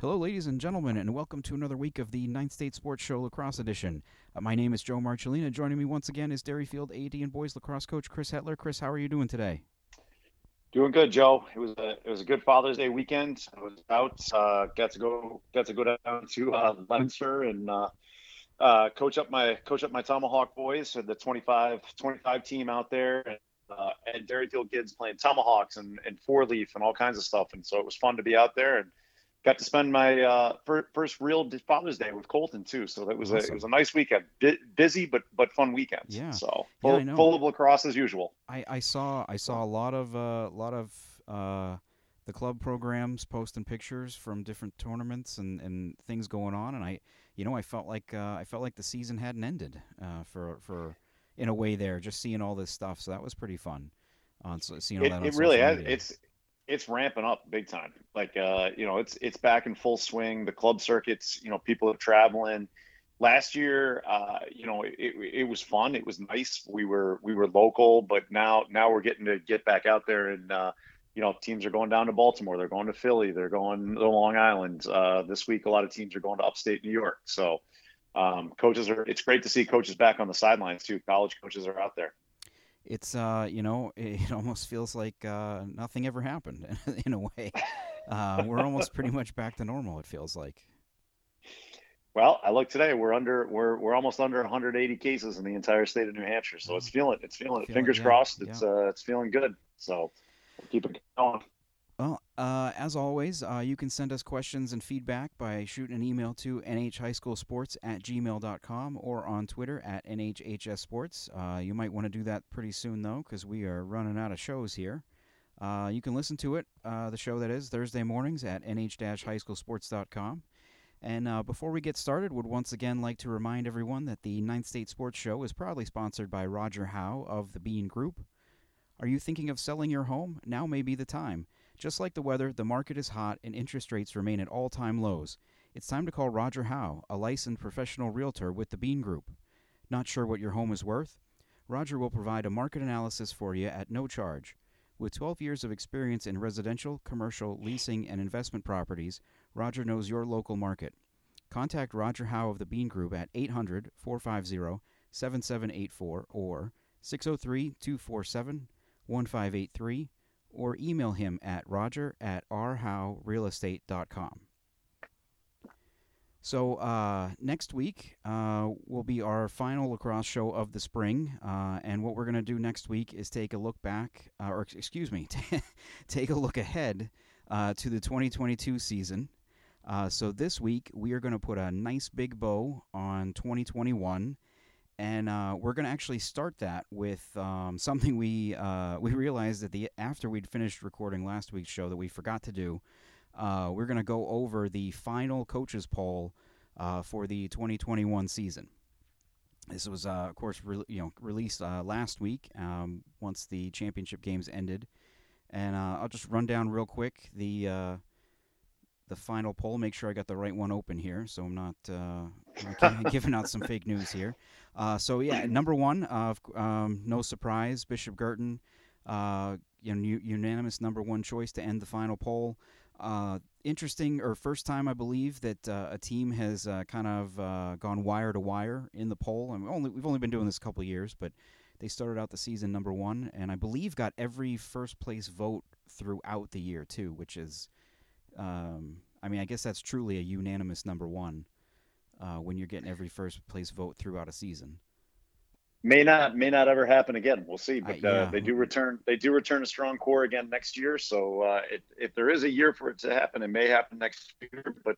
Hello, ladies and gentlemen, and welcome to another week of the Ninth State Sports Show Lacrosse Edition. Uh, my name is Joe Marcellina. Joining me once again is Derryfield AD and boys lacrosse coach Chris Hetler. Chris, how are you doing today? Doing good, Joe. It was a it was a good Father's Day weekend. I was out, uh, got to go got to go down to uh, and uh, uh, coach up my coach up my Tomahawk boys, the 25, 25 team out there, and, uh, and Derryfield kids playing Tomahawks and, and four leaf and all kinds of stuff. And so it was fun to be out there and got to spend my uh, first real Father's Day with Colton too. So that was awesome. a, it was a nice weekend, B- busy but but fun weekend. Yeah. So full, yeah, full of lacrosse as usual. I, I saw I saw a lot of a uh, lot of uh, the club programs posting pictures from different tournaments and, and things going on, and I you know I felt like uh, I felt like the season hadn't ended uh, for for in a way there, just seeing all this stuff. So that was pretty fun. On so seeing all it, that. it really has. It's it's ramping up big time. Like uh, you know, it's it's back in full swing. The club circuits, you know, people are traveling. Last year, uh, you know, it, it was fun. It was nice. We were we were local, but now now we're getting to get back out there and uh, you know, teams are going down to Baltimore. They're going to Philly. They're going to Long Island. Uh, this week, a lot of teams are going to upstate New York. So, um, coaches are. It's great to see coaches back on the sidelines too. College coaches are out there it's uh, you know it almost feels like uh, nothing ever happened in a way. Uh, we're almost pretty much back to normal. It feels like. Well, I look today. We're under. We're we're almost under 180 cases in the entire state of New Hampshire. So it's feeling. It's feeling. Feel Fingers it, yeah, crossed. It's yeah. uh, it's feeling good. So we'll keep it going. Well, uh, as always, uh, you can send us questions and feedback by shooting an email to nhhighschoolsports at gmail.com or on Twitter at nhhsports. Uh, you might want to do that pretty soon, though, because we are running out of shows here. Uh, you can listen to it, uh, the show that is, Thursday mornings at nh-highschoolsports.com. And uh, before we get started, would once again like to remind everyone that the Ninth State Sports Show is proudly sponsored by Roger Howe of the Bean Group. Are you thinking of selling your home? Now may be the time. Just like the weather, the market is hot and interest rates remain at all time lows. It's time to call Roger Howe, a licensed professional realtor with the Bean Group. Not sure what your home is worth? Roger will provide a market analysis for you at no charge. With 12 years of experience in residential, commercial, leasing, and investment properties, Roger knows your local market. Contact Roger Howe of the Bean Group at 800 450 7784 or 603 247 1583 or email him at roger at rhowerealestate.com. So uh, next week uh, will be our final lacrosse show of the spring, uh, and what we're going to do next week is take a look back, uh, or excuse me, take a look ahead uh, to the 2022 season. Uh, so this week we are going to put a nice big bow on 2021 and uh, we're going to actually start that with um, something we uh, we realized that the after we'd finished recording last week's show that we forgot to do. Uh, we're going to go over the final coaches poll uh, for the 2021 season. This was, uh, of course, re- you know, released uh, last week um, once the championship games ended, and I'll just run down real quick the the final poll. Make sure I got the right one open here, so I'm not uh, giving out some fake news here. Uh, so yeah, number one, uh, um, no surprise, Bishop Guertin, uh, unanimous number one choice to end the final poll. Uh, interesting, or first time I believe that uh, a team has kind of gone wire to wire in the poll. I mean, only we've only been doing this a couple years, but they started out the season number one, and I believe got every first place vote throughout the year too, which is um, I mean, I guess that's truly a unanimous number one uh, when you're getting every first place vote throughout a season. May not, may not ever happen again. We'll see, but uh, yeah. they do return. They do return a strong core again next year. So uh, it, if there is a year for it to happen, it may happen next year. But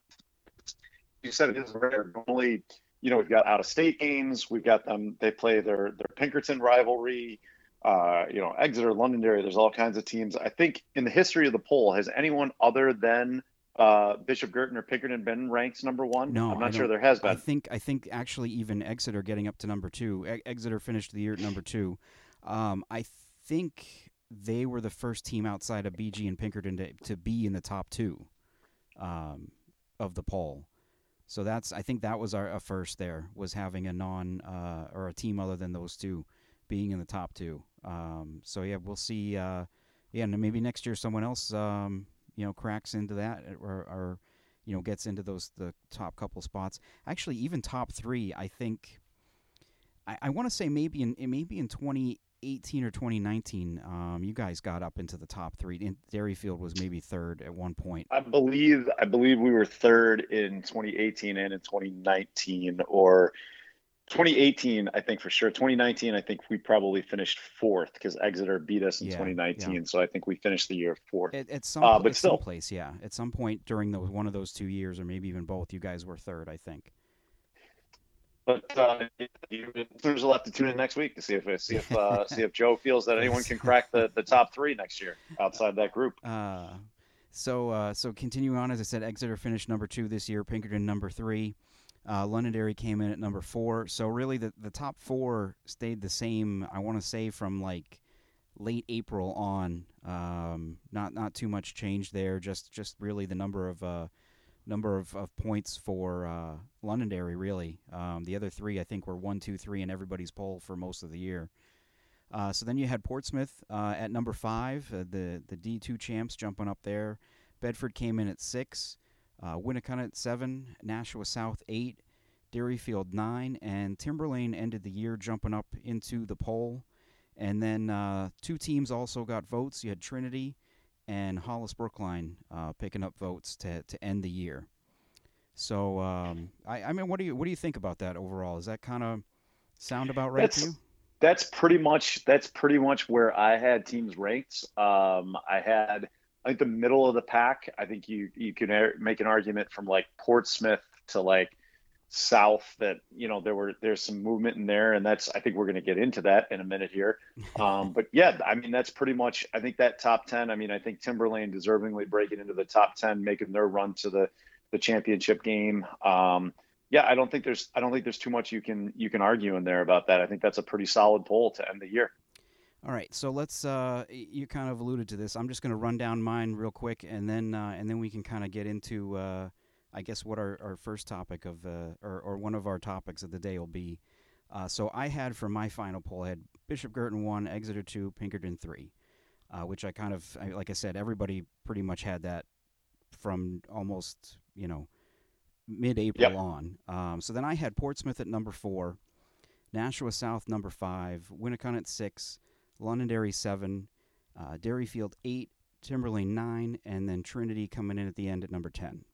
you said it is rare. Normally, you know, we've got out of state games. We've got them. They play their their Pinkerton rivalry uh, you know, Exeter, Londonderry. There's all kinds of teams. I think in the history of the poll, has anyone other than uh, Bishop or Pinkerton been ranked number one? No, I'm not sure there has been. I think I think actually even Exeter getting up to number two. E- Exeter finished the year at number two. Um, I think they were the first team outside of BG and Pinkerton to, to be in the top two um, of the poll. So that's I think that was our first there was having a non uh, or a team other than those two being in the top two. Um, so yeah, we'll see. Uh, yeah, and maybe next year someone else, um, you know, cracks into that, or, or you know gets into those the top couple spots. Actually, even top three, I think. I, I want to say maybe in maybe in 2018 or 2019, um, you guys got up into the top three. In, Derryfield was maybe third at one point. I believe I believe we were third in 2018 and in 2019, or 2018, I think for sure. 2019, I think we probably finished fourth because Exeter beat us in yeah, 2019. Yeah. So I think we finished the year fourth. At, at some, uh, but at still, some place, yeah. At some point during those one of those two years, or maybe even both, you guys were third, I think. But uh, listeners will have to tune in next week to see if see if uh, see if Joe feels that anyone can crack the, the top three next year outside that group. Uh, so uh, so continuing on, as I said, Exeter finished number two this year. Pinkerton number three. Uh, Londonderry came in at number four. So really, the the top four stayed the same. I want to say from like late April on. Um, not not too much change there. Just just really the number of uh, number of, of points for uh, Londonderry. Really, um, the other three I think were one, two, three in everybody's poll for most of the year. Uh, so then you had Portsmouth uh, at number five, uh, the the D two champs jumping up there. Bedford came in at six. Uh, Winnacunnet seven, Nashua South eight, Derryfield nine, and Timberlane ended the year jumping up into the poll. And then uh, two teams also got votes. You had Trinity and Hollis Brookline uh, picking up votes to to end the year. So um, I, I mean, what do you what do you think about that overall? Is that kind of sound about right that's, to you? That's pretty much that's pretty much where I had teams ranked. Um, I had I think the middle of the pack. I think you you can make an argument from like Portsmouth to like South that you know there were there's some movement in there, and that's I think we're going to get into that in a minute here. Um, but yeah, I mean that's pretty much I think that top ten. I mean I think Timberlane deservingly breaking into the top ten, making their run to the the championship game. Um, yeah, I don't think there's I don't think there's too much you can you can argue in there about that. I think that's a pretty solid poll to end the year. All right, so let's. Uh, you kind of alluded to this. I'm just going to run down mine real quick, and then uh, and then we can kind of get into, uh, I guess, what our, our first topic of, uh, or or one of our topics of the day will be. Uh, so I had for my final poll, I had Bishop Guertin one, Exeter two, Pinkerton three, uh, which I kind of, like I said, everybody pretty much had that from almost you know mid-April yep. on. Um, so then I had Portsmouth at number four, Nashua South number five, Winnacunnet six. Londonderry seven, uh, Derryfield eight, Timberlane nine, and then Trinity coming in at the end at number ten.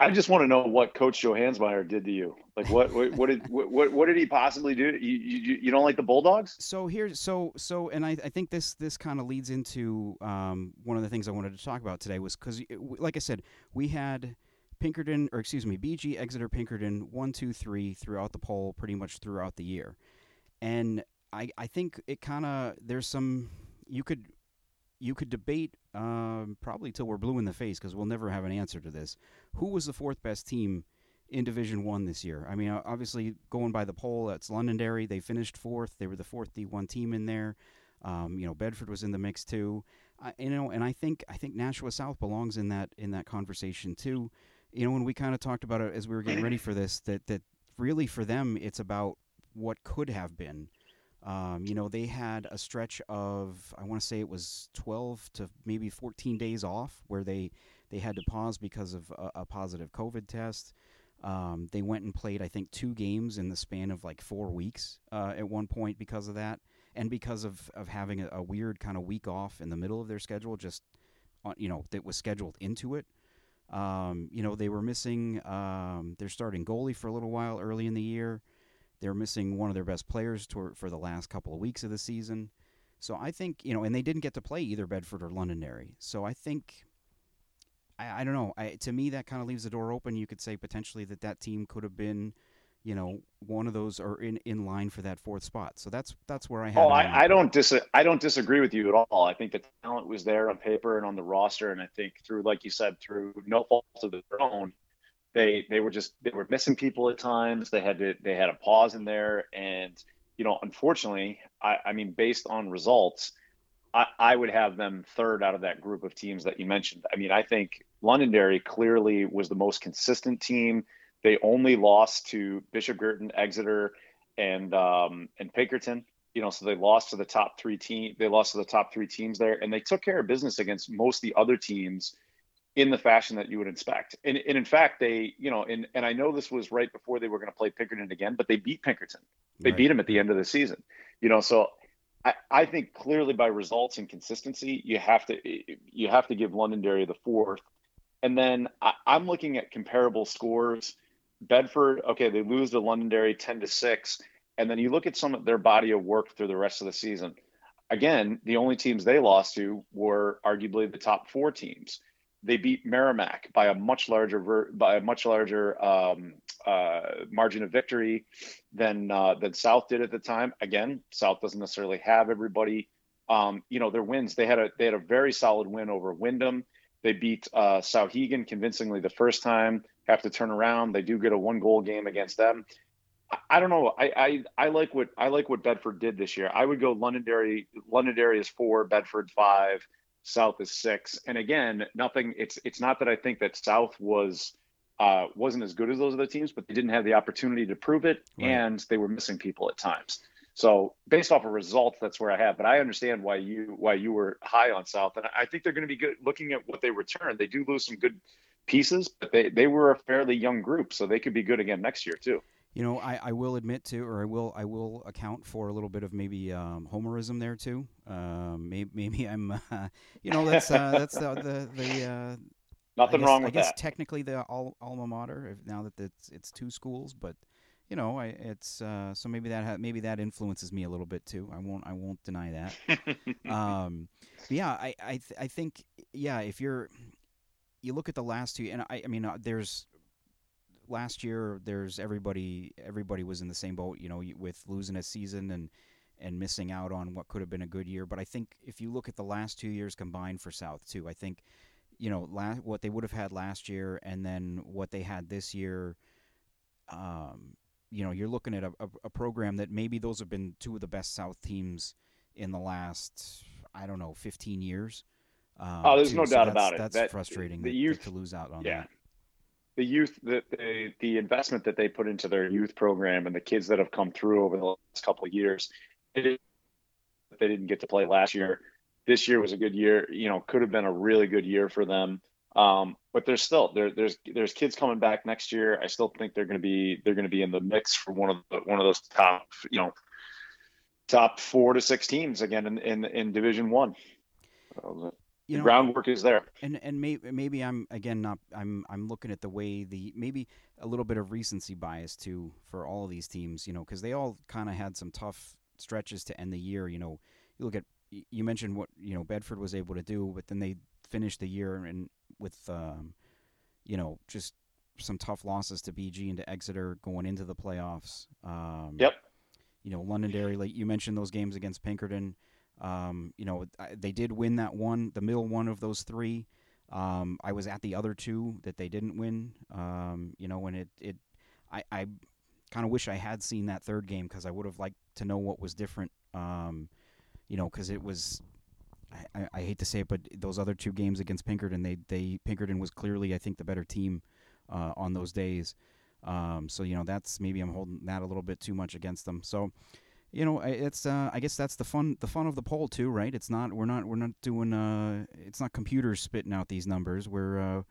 I just want to know what Coach Joe Hansmeyer did to you. Like, what what, what did what, what did he possibly do? You, you you don't like the Bulldogs? So here's so so, and I, I think this this kind of leads into um, one of the things I wanted to talk about today was because, like I said, we had Pinkerton or excuse me, BG Exeter Pinkerton one two three throughout the poll, pretty much throughout the year, and I I think it kind of there's some you could you could debate um, probably till we're blue in the face because we'll never have an answer to this. Who was the fourth best team in Division One this year? I mean, obviously going by the poll, that's Londonderry. They finished fourth. They were the fourth D1 team in there. Um, you know, Bedford was in the mix too. I, you know, and I think I think Nashua South belongs in that in that conversation too. You know, when we kind of talked about it as we were getting ready for this, that that really for them it's about what could have been um, you know, they had a stretch of I want to say it was 12 to maybe 14 days off where they they had to pause because of a, a positive COVID test. Um, they went and played I think two games in the span of like four weeks uh, at one point because of that, and because of of having a, a weird kind of week off in the middle of their schedule, just on, you know that was scheduled into it. Um, you know, they were missing um, their starting goalie for a little while early in the year. They're missing one of their best players to, for the last couple of weeks of the season. So I think, you know, and they didn't get to play either Bedford or Londonderry. So I think, I, I don't know. I, to me, that kind of leaves the door open. You could say potentially that that team could have been, you know, one of those or in, in line for that fourth spot. So that's that's where I have. Oh, I, I don't dis I don't disagree with you at all. I think the talent was there on paper and on the roster, and I think through, like you said, through no fault of their own, they they were just they were missing people at times. They had to they had a pause in there, and you know, unfortunately, I, I mean, based on results, I, I would have them third out of that group of teams that you mentioned. I mean, I think Londonderry clearly was the most consistent team. They only lost to Bishop Guertin, Exeter, and um, and Pinkerton. You know, so they lost to the top three team. They lost to the top three teams there, and they took care of business against most of the other teams in the fashion that you would expect. And, and in fact, they, you know, and, and I know this was right before they were going to play Pinkerton again, but they beat Pinkerton. They right. beat him at the end of the season. You know, so I, I think clearly by results and consistency, you have to you have to give Londonderry the fourth. And then I, I'm looking at comparable scores. Bedford, okay, they lose to Londonderry 10 to 6. And then you look at some of their body of work through the rest of the season. Again, the only teams they lost to were arguably the top four teams they beat Merrimack by a much larger by a much larger um, uh, margin of victory than uh, than South did at the time. Again, South doesn't necessarily have everybody. Um, you know their wins. They had a they had a very solid win over Windham. They beat uh, Souhegan convincingly the first time. Have to turn around. They do get a one goal game against them. I, I don't know. I, I I like what I like what Bedford did this year. I would go Londonderry. Londonderry is four. Bedford five. South is six. And again, nothing. It's it's not that I think that South was uh, wasn't as good as those other teams, but they didn't have the opportunity to prove it, right. and they were missing people at times. So based off of results, that's where I have. But I understand why you why you were high on South, and I think they're going to be good. Looking at what they return, they do lose some good pieces, but they they were a fairly young group, so they could be good again next year too you know, I, I will admit to, or I will I will account for a little bit of maybe um, homerism there too. Um, maybe, maybe I'm, uh, you know, that's uh, that's the the, the uh, nothing guess, wrong with I guess that. technically the al- alma mater. If, now that it's it's two schools, but you know, I, it's uh, so maybe that ha- maybe that influences me a little bit too. I won't I won't deny that. um, yeah, I I th- I think yeah, if you're you look at the last two, and I I mean, uh, there's last year there's everybody everybody was in the same boat, you know, with losing a season and and missing out on what could have been a good year. But I think if you look at the last two years combined for South too, I think you know last, what they would have had last year and then what they had this year. Um, you know, you're looking at a, a, a program that maybe those have been two of the best South teams in the last I don't know 15 years. Um, oh, there's too. no so doubt about it. That's that, frustrating the youth, to lose out on yeah. that the youth that they, the investment that they put into their youth program and the kids that have come through over the last couple of years they didn't get to play last year. This year was a good year you know could have been a really good year for them. Um, but there's still there, there's there's kids coming back next year. I still think they're going to be they're going to be in the mix for one of the one of those top you know top four to six teams again in in, in division one you the know, groundwork is there. And and may, maybe I'm again not I'm I'm looking at the way the maybe a little bit of recency bias too for all of these teams, you know, because they all kind of had some tough stretches to end the year. You know, you look at you mentioned what you know Bedford was able to do, but then they finished the year and with um, you know just some tough losses to BG and to Exeter going into the playoffs. Um, yep. You know, Londonderry, like you mentioned, those games against Pinkerton. Um, you know, they did win that one, the middle one of those three. Um, I was at the other two that they didn't win. Um, you know, and it, it I, I kind of wish I had seen that third game because I would have liked to know what was different. Um, you know, because it was. I, I, hate to say it, but those other two games against Pinkerton, they, they Pinkerton was clearly, I think, the better team uh, on those days. Um, so you know, that's maybe I'm holding that a little bit too much against them. So you know it's uh, i guess that's the fun the fun of the poll too right? It's not we're not we're not doing uh it's not computers spitting out these numbers. We're uh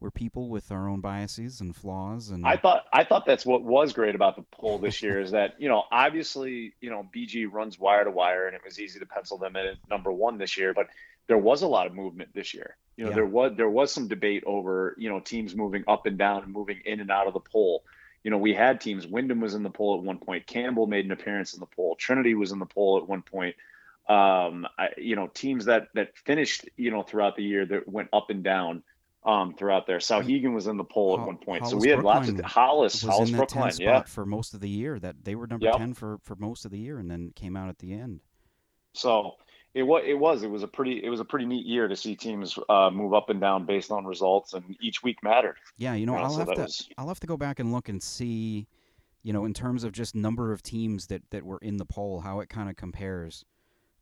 we're people with our own biases and flaws and i thought i thought that's what was great about the poll this year is that you know obviously you know bg runs wire to wire and it was easy to pencil them in at number one this year but there was a lot of movement this year. You know yeah. there was there was some debate over you know teams moving up and down and moving in and out of the poll you know, we had teams. Windham was in the poll at one point. Campbell made an appearance in the poll. Trinity was in the poll at one point. Um, I, you know, teams that that finished, you know, throughout the year that went up and down um, throughout there. Souhegan was in the poll at one point. Hollis so we had Brookline lots of Hollis, Hollis in Brookline, yeah, for most of the year. That they were number Yep. ten for for most of the year, and then came out at the end. So it was it was it was a pretty it was a pretty neat year to see teams uh, move up and down based on results, and each week mattered. Yeah, you know, I'll so have to was- I'll have to go back and look and see, you know, in terms of just number of teams that that were in the poll, how it kind of compares,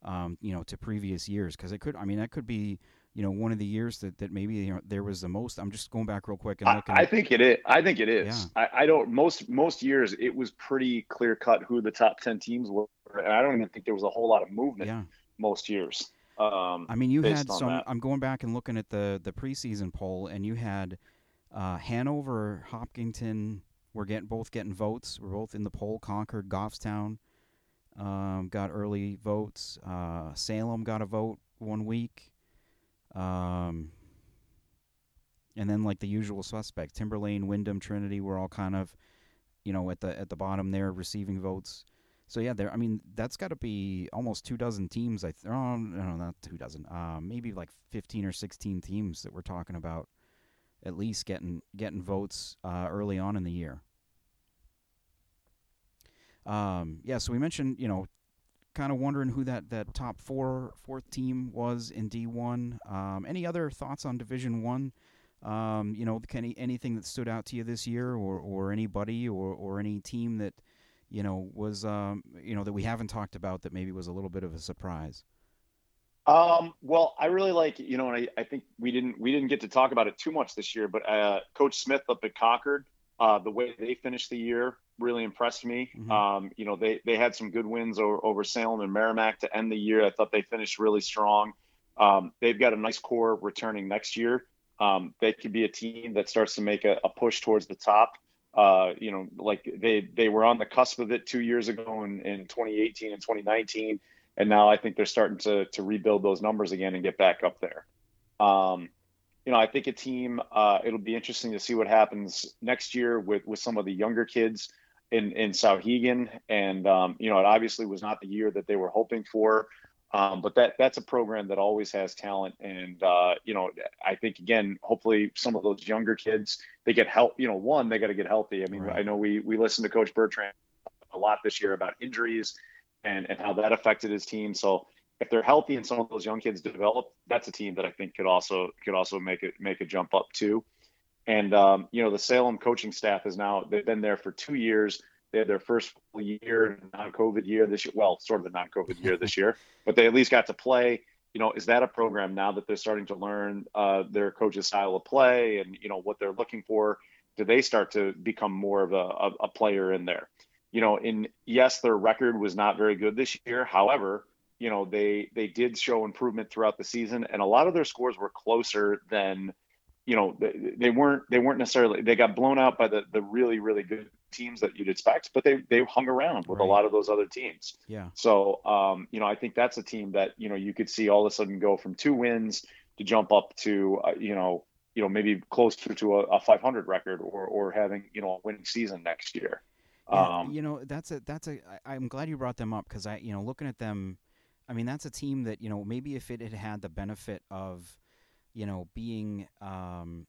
um, you know, to previous years. Because it could, I mean, that could be, you know, one of the years that that maybe you know, there was the most. I'm just going back real quick and I, looking. I at, think it is. I think it is. I, I don't. Most most years it was pretty clear cut who the top ten teams were, and I don't even think there was a whole lot of movement yeah. Most years. Um, I mean, you had some. that. I'm going back and looking at the the preseason poll, and you had uh, Hanover, Hopkinton. We're getting both getting votes. We're both in the poll. Concord, Goffstown um, got early votes. Uh, Salem got a vote one week. Um, and then like the usual suspects, Timberlane, Windham, Trinity, were all kind of, you know, at the at the bottom there receiving votes. So yeah, there. I mean, that's got to be almost two dozen teams. I th- oh, no, not two dozen. Uh, maybe like fifteen or sixteen teams that we're talking about, at least getting getting votes uh, early on in the year. Um, yeah, so we mentioned, you know, kind of wondering who that, that top four fourth team was in D one. Um, any other thoughts on Division one? Um, you know, any anything that stood out to you this year, or, or anybody, or, or any team that you know was um, you know that we haven't talked about that maybe was a little bit of a surprise. Um, well, I really like you know, and I, I think we didn't we didn't get to talk about it too much this year, but uh, Coach Smith up at Concord, uh, the way they finished the year really impressed me. Mhm. Um, you know, they they had some good wins over, over Salem and Merrimack to end the year. I thought they finished really strong. Um, they've got a nice core returning next year. Um, they could be a team that starts to make a, a push towards the top. Uh, you know, like they they were on the cusp of it two years ago in, in 2018 and 2019, and now I think they're starting to to rebuild those numbers again and get back up there. Um, you know, I think a team. Uh, it'll be interesting to see what happens next year with with some of the younger kids in in Souhegan, and um, you know, it obviously was not the year that they were hoping for. Um, but that that's a program that always has talent, and uh, you know, I think again, hopefully, some of those younger kids they get help. You know, one they got to get healthy. I mean, Right. I know we we listened to Coach Bertrand a lot this year about injuries and and how that affected his team. So if they're healthy and some of those young kids develop, that's a team that I think could also could also make it make a jump up too. And um, you know, the Salem coaching staff is now they've been there for two years. They had their first full year, non-COVID year this year. Well, sort of a non-COVID year this year, but they at least got to play. You know, is that a program now that they're starting to learn uh, their coach's style of play and you know what they're looking for? Do they start to become more of a, a, a player in there? You know, in yes, their record was not very good this year. However, you know they they did show improvement throughout the season, and a lot of their scores were closer than you know they, they weren't they weren't necessarily they got blown out by the the really really good teams that you'd expect, but they they hung around with Right. a lot of those other teams. Yeah, So um, you know I think that's a team that you know you could see all of a sudden go from two wins to jump up to uh, you know you know maybe closer to a, a 500 record or or having you know a winning season next year. Yeah, Um, you know, that's a that's a. I, I'm glad you brought them up because I, you know, looking at them, I mean, that's a team that you know maybe if it had had the benefit of, you know, being, um,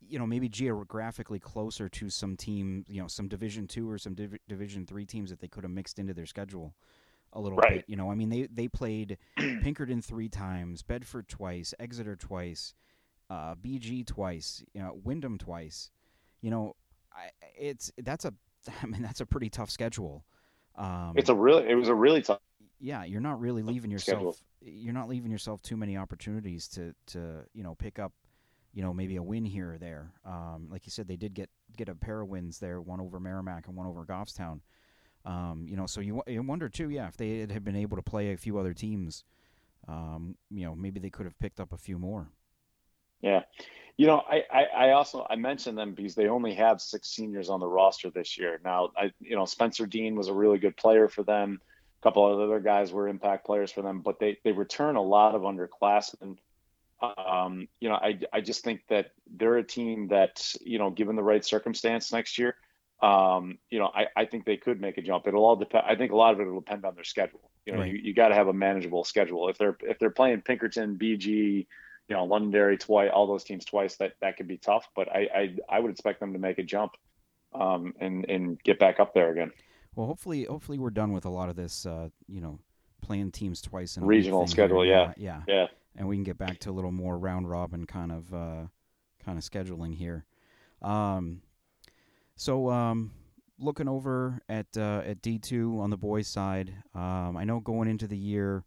you know, maybe geographically closer to some team, you know, some Division two or some Div- Division three teams that they could have mixed into their schedule a little Right. bit. You know, I mean, they they played Pinkerton three times, Bedford twice, Exeter twice, uh, BG twice, you know, Windham twice. You know, I, it's that's a I mean that's a pretty tough schedule. Um, it's a really it was a really tough. yeah, you're not really leaving yourself. schedule. You're not leaving yourself too many opportunities to to you know pick up, you know maybe a win here or there. Um, like you said, they did get get a pair of wins there, one over Merrimack and one over Goffstown. Um, you know, so you, you wonder too, yeah, if they had been able to play a few other teams, um, you know, maybe they could have picked up a few more. Yeah. You know, I, I, I also I mentioned them because they only have six seniors on the roster this year. Now, I you know Spencer Dean was a really good player for them. A couple of other guys were impact players for them, but they they return a lot of underclassmen. Um, you know, I I just think that they're a team that you know, given the right circumstance next year, um, you know, I, I think they could make a jump. It'll all depend. I think a lot of it will depend on their schedule. You know, Right. you, you got to have a manageable schedule. If they're if they're playing Pinkerton, BG, you know, Londonderry twice, all those teams twice, that that could be tough. But I I, I would expect them to make a jump, um, and and get back up there again. Well, hopefully, hopefully we're done with a lot of this. Uh, you know, playing teams twice in Regional schedule, here. yeah, Yeah, and we can get back to a little more round robin kind of uh, kind of scheduling here. Um, so um, looking over at uh, at D two on the boys' side, um, I know going into the year,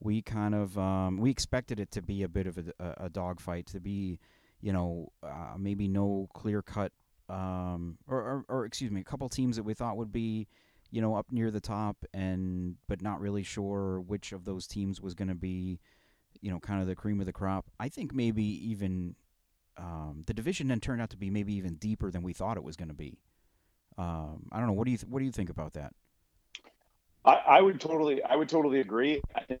we kind of um, we expected it to be a bit of a, a, dogfight, to be, you know, uh, maybe no clear cut, um, or, or or excuse me, a couple teams that we thought would be, you know, up near the top, and but not really sure which of those teams was going to be, you know, kind of the cream of the crop. I think maybe even um, the division then turned out to be maybe even deeper than we thought it was going to be. Um, I don't know. What do you th- what do you think about that? I, I would totally I would totally agree. I think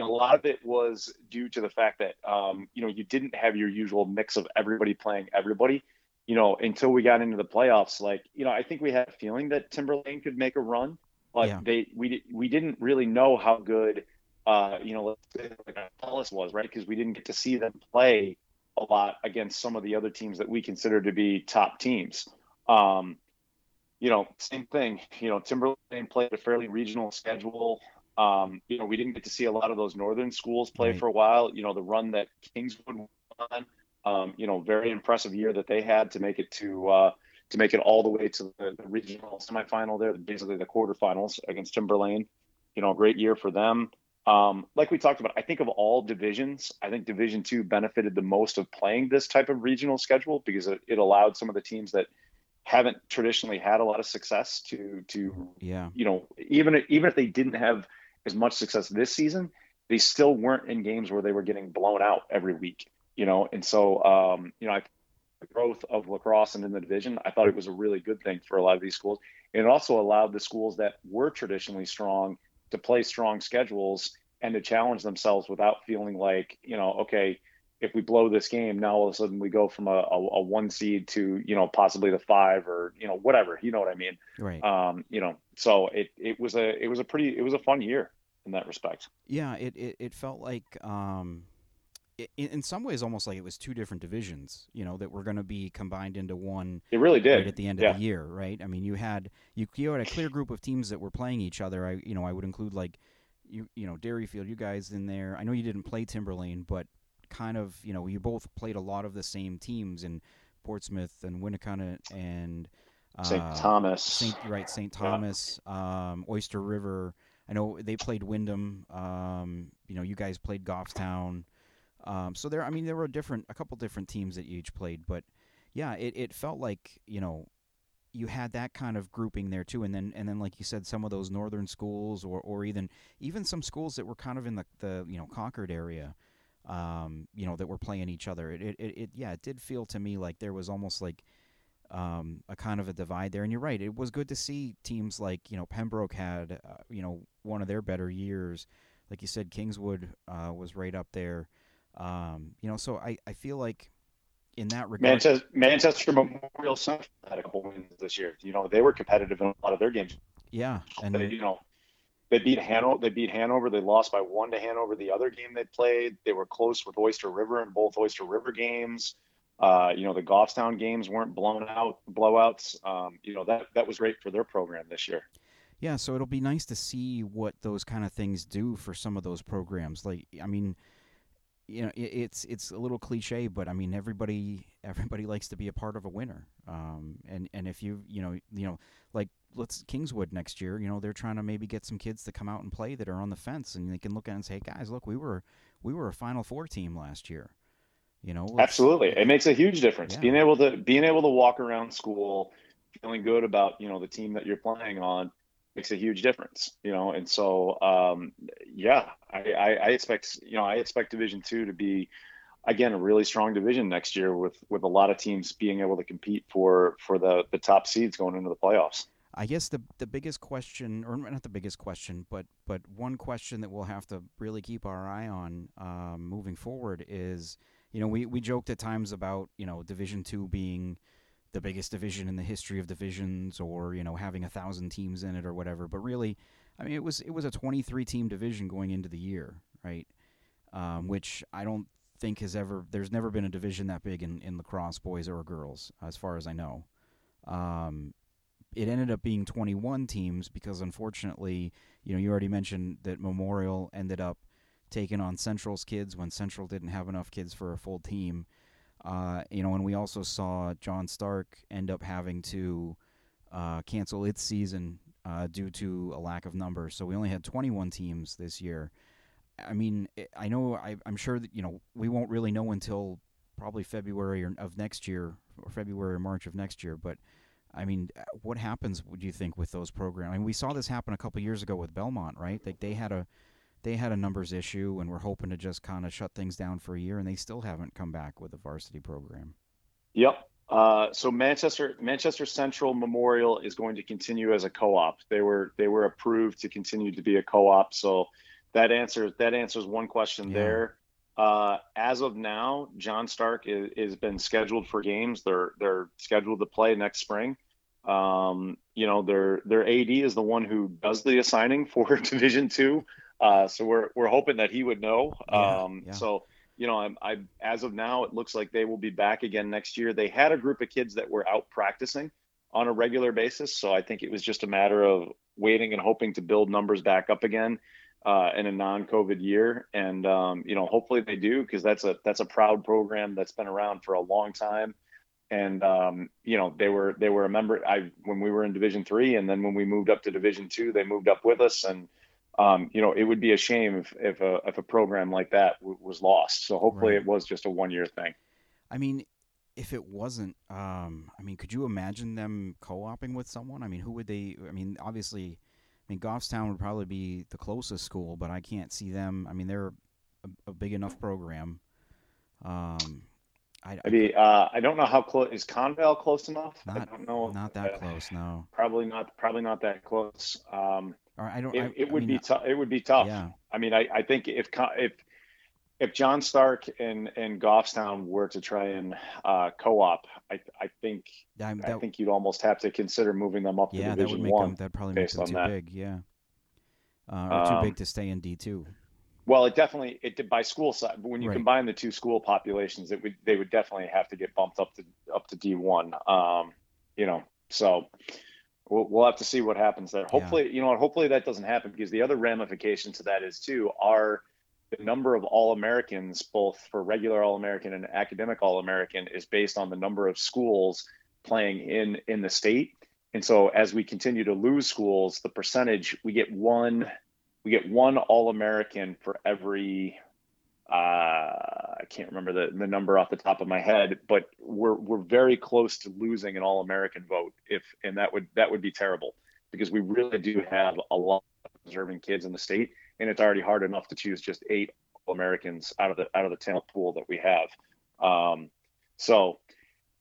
a lot of it was due to the fact that um, you know you didn't have your usual mix of everybody playing everybody. You know, until we got into the playoffs, like you know, I think we had a feeling that Timberlane could make a run, but yeah. they we we didn't really know how good uh, you know let's say like Hollis was right because we didn't get to see them play a lot against some of the other teams that we consider to be top teams. Um, you know, same thing. You know, Timberlane played a fairly regional schedule. Um, you know, we didn't get to see a lot of those northern schools play right. for a while. You know, the run that Kingswood won, um, you know, very impressive year that they had to make it to uh, to make it all the way to the, the regional semifinal there, basically the quarterfinals against Timberlane. You know, great year for them. Um, like we talked about, I think of all divisions, I think Division Two benefited the most of playing this type of regional schedule because it, it allowed some of the teams that haven't traditionally had a lot of success to to yeah. you know even even if they didn't have as much success this season they still weren't in games where they were getting blown out every week you know? And so um you know I, the growth of lacrosse and in the division i thought it was a really good thing for a lot of these schools. And it also allowed the schools that were traditionally strong to play strong schedules and to challenge themselves without feeling like you know okay if we blow this game, now all of a sudden we go from a, a, a, one seed to you know possibly the five or you know whatever. You know what I mean? Right. Um, you know, so it it was a it was a pretty it was a fun year in that respect. Yeah, it it, it felt like um, in some ways almost like it was two different divisions. You know that were going to be combined into one. It really did right at the end yeah. of the year, right? I mean, you had you you had a clear group of teams that were playing each other. I you know I would include like you you know Derryfield, you guys in there. I know you didn't play Timberlane, but kind of you know you both played a lot of the same teams in Portsmouth and Winnacunnet and uh, St. Thomas. Saint, right, St. Thomas, yeah. um, Oyster River. I know they played Windham. Um, you know, you guys played Goffstown. Um, so there, I mean, there were different, a couple different teams that you each played, but yeah, it, it felt like you know you had that kind of grouping there too, and then and then like you said, some of those northern schools, or or even even some schools that were kind of in the the you know Concord area um, you know, that were playing each other. It, it, it, yeah, it did feel to me like there was almost like um, a kind of a divide there. And you're right, it was good to see teams like you know Pembroke had uh, you know one of their better years. Like you said, Kingswood uh, was right up there. Um, you know, so I, I feel like in that regard, Manchester, Manchester Memorial Central had a couple wins this year. You know, they were competitive in a lot of their games. Yeah, and you know they beat Hanover. They beat Hanover. They lost by one to Hanover. The other game they played, they were close with Oyster River in both Oyster River games. Uh, you know, the Goffstown games weren't blown out, blowouts. Um, you know that that was great for their program this year. Yeah, so it'll be nice to see what those kind of things do for some of those programs. Like, I mean, you know, it, it's it's a little cliche, but I mean, everybody everybody likes to be a part of a winner. Um, and and if you you know you know like let's Kingswood next year. You know, they're trying to maybe get some kids to come out and play that are on the fence, and they can look at and say, hey, "Guys, look, we were we were a Final Four team last year." You know, absolutely, it makes a huge difference. Yeah. Being able to being able to walk around school, feeling good about you know the team that you're playing on makes a huge difference. You know, and so um, yeah, I, I, I expect you know I expect Division Two to be again a really strong division next year with with a lot of teams being able to compete for for the the top seeds going into the playoffs. I guess the the biggest question, or not the biggest question, but but one question that we'll have to really keep our eye on um, moving forward is, you know, we we joked at times about you know Division two being the biggest division in the history of divisions, or you know having a thousand teams in it or whatever. But really, I mean, it was it was a twenty three team division going into the year, right? Um, which I don't think has ever there's never been a division that big in in lacrosse, boys or girls, as far as I know. Um, it ended up being 21 teams because unfortunately, you know, you already mentioned that Memorial ended up taking on Central's kids when Central didn't have enough kids for a full team. Uh, you know, and we also saw John Stark end up having to uh, cancel its season uh, due to a lack of numbers. So we only had 21 teams this year. I mean, I know I, am sure that you know we won't really know until probably February of next year or February or March of next year, but I mean, uh, what happens? Would you think with those programs? I mean, we saw this happen a couple years ago with Belmont, right? Like they had a they had a numbers issue, and we're hoping to just kind of shut things down for a year, and they still haven't come back with a varsity program. Yep. Uh, so Manchester Manchester Central Memorial is going to continue as a co-op. They were they were approved to continue to be a co-op. So that answers that answers one question yeah. there. Uh, as of now, John Stark is, is been scheduled for games. They're they're scheduled to play next spring. Um, you know, their their AD is the one who does the assigning for Division Two. Uh, so we're we're hoping that he would know. Yeah, um, yeah. So you know, I'm, I as of now, it looks like they will be back again next year. They had a group of kids that were out practicing on a regular basis, so I think it was just a matter of waiting and hoping to build numbers back up again uh, in a non-COVID year, and um, you know, hopefully they do because that's a that's a proud program that's been around for a long time, and um, you know, they were they were a member. I when we were in Division three, and then when we moved up to Division two, they moved up with us, and um, you know, it would be a shame if if a if a program like that w- was lost. So hopefully, right. it was just a one year thing. I mean, if it wasn't, um, I mean, could you imagine them co-oping with someone? I mean, who would they? I mean, obviously I mean, Goffstown would probably be the closest school, but I can't see them. I mean, they're a, a big enough program. Um, I, I, mean, uh, I don't know how close is Conval close enough. Not, I don't know. Not that uh, close. No. Probably not. Probably not that close. Um, or I don't. It, I, it would mean, be tough. It would be tough. Yeah. I mean, I, I think if if if John Stark and and Goffstown were to try and uh, co-op, I I think that, I think you'd almost have to consider moving them up yeah, to Division that would make One. Them, that probably makes them too that. big. Yeah, uh, or too um, big to stay in D two. Well, it definitely it did by school side. But when you right. combine the two school populations, it would they would definitely have to get bumped up to up to D one. Um, you know, so we'll, we'll have to see what happens there. Hopefully, yeah. you know, hopefully that doesn't happen because the other ramification to that is too are the number of All Americans, both for regular All American and academic All American, is based on the number of schools playing in in the state. And so, as we continue to lose schools, the percentage we get one, we get one All American for every. Uh, I can't remember the, the number off the top of my head, but we're we're very close to losing an All American vote. If and that would that would be terrible because we really do have a lot of deserving kids in the state and it's already hard enough to choose just eight Americans out of the out of the talent pool that we have. Um, so,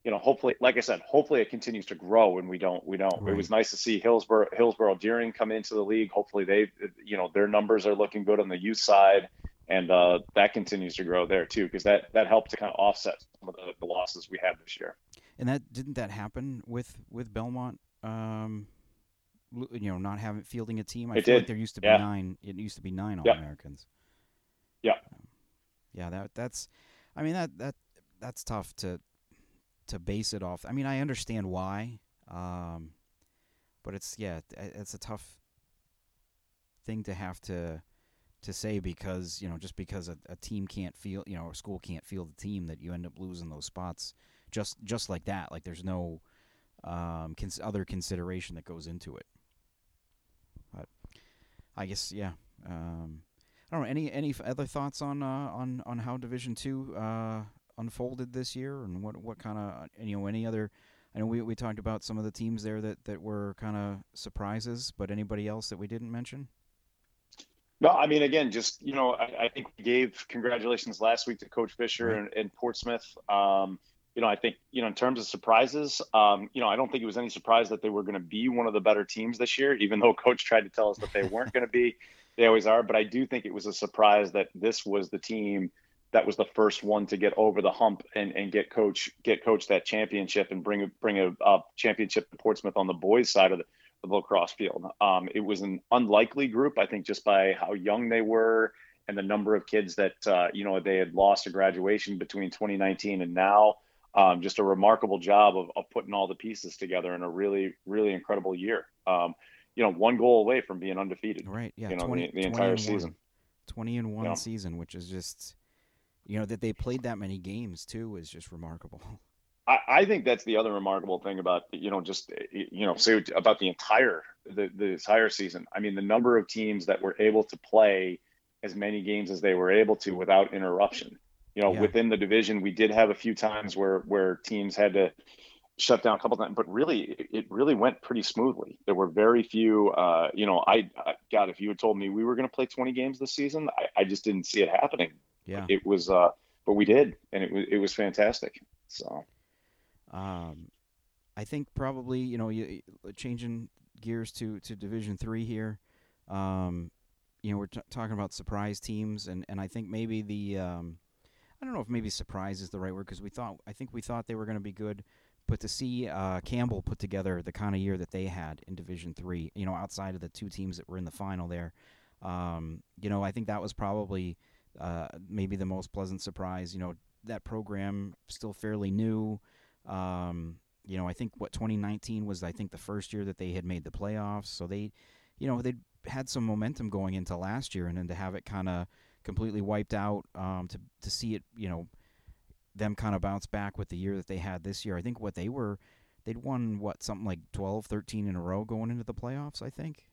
you know, hopefully, like I said, hopefully it continues to grow, and we don't we don't. Right. It was nice to see Hillsboro Hillsboro Deering come into the league. Hopefully, they you know their numbers are looking good on the youth side, and uh, that continues to grow there too, because that that helped to kind of offset some of the, the losses we had this year. And that didn't that happen with with Belmont? Um, you know, not having fielding a team. I it feel did. like there used to be yeah. nine. It used to be nine All Americans. Yeah. Um, yeah. That that's. I mean that that that's tough to to base it off. I mean, I understand why, um, but it's yeah, it's a tough thing to have to to say because you know just because a, a team can't feel you know a school can't feel the team that you end up losing those spots just just like that. Like there's no um, cons- other consideration that goes into it. But I guess yeah. Um, I don't know any any other thoughts on uh, on on how Division Two uh, unfolded this year and what what kind of you know any other. I know we, we talked about some of the teams there that, that were kind of surprises, but anybody else that we didn't mention? No, I mean, again, just you know, I, I think we gave congratulations last week to Coach Fisher and, and, Portsmouth. Um, you know, I think you know in terms of surprises, um, you know, I don't think it was any surprise that they were going to be one of the better teams this year, even though Coach tried to tell us that they weren't going to be. They always are, but I do think it was a surprise that this was the team that was the first one to get over the hump and, and get coach get coach that championship and bring a bring a, a championship to Portsmouth on the boys side of the, the lacrosse field. Um, it was an unlikely group, I think, just by how young they were and the number of kids that uh, you know they had lost to graduation between 2019 and now um, just a remarkable job of, of putting all the pieces together in a really, really incredible year. Um, you know, one goal away from being undefeated. Right. Yeah. You know, 20, the, the entire season. Twenty and one season, which is just, you know, that they played that many games too is just remarkable. I, I think that's the other remarkable thing about you know just you know say about the entire the, the entire season. I mean, the number of teams that were able to play as many games as they were able to without interruption you know, yeah. within the division, we did have a few times where where teams had to shut down a couple times, but really, it really went pretty smoothly. There were very few, uh, you know, I, I, God, if you had told me we were going to play 20 games this season, I, I, just didn't see it happening. Yeah. It was, uh, but we did, and it was, it was fantastic. So, um, I think probably, you know, you, changing gears to, to Division Three here. Um, you know, we're t- talking about surprise teams, and, and I think maybe the, um, I don't know if maybe surprise is the right word because we thought, I think we thought they were going to be good but to see uh, Campbell put together the kind of year that they had in Division Three, you know, outside of the two teams that were in the final there, um, you know, I think that was probably uh, maybe the most pleasant surprise. You know, that program still fairly new. Um, you know, I think what 2019 was, I think the first year that they had made the playoffs, so they, you know, they had some momentum going into last year, and then to have it kind of completely wiped out, um, to to see it, you know, them kind of bounce back with the year that they had this year. I think what they were, they'd won what something like 12, 13 in a row going into the playoffs. I think.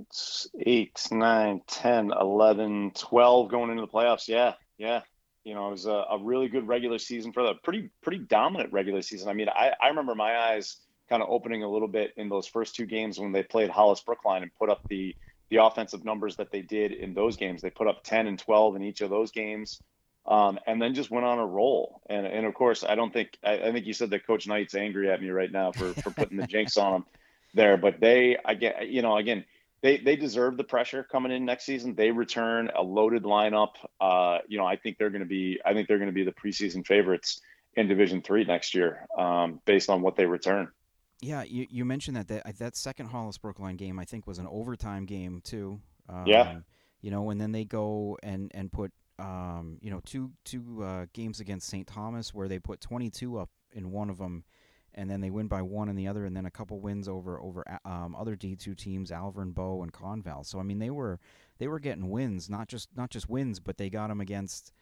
It's 8, 9, 10, 11, 12 going into the playoffs. Yeah, yeah. You know, it was a, a really good regular season for the pretty pretty dominant regular season. I mean, I, I remember my eyes kind of opening a little bit in those first two games when they played Hollis Brookline and put up the the offensive numbers that they did in those games. They put up 10 and 12 in each of those games um, and then just went on a roll. And and of course, I don't think I, I, think you said that Coach Knight's angry at me right now for for putting the jinx on them there. But they, again, you know, again, they they deserve the pressure coming in next season. They return a loaded lineup. Uh, you know, I think they're going to be I think they're going to be the preseason favorites in Division Three next year, um, based on what they return. Yeah, you, you mentioned that, that that second Hollis Brookline game I think was an overtime game too. Um, yeah. You know, and then they go and and put um, you know, two two uh, games against St. Thomas where they put 22 up in one of them, and then they win by one in the other, and then a couple wins over over um, other D2 teams, Alvirne, Bow, and Conval. So I mean, they were they were getting wins, not just not just wins, but they got them against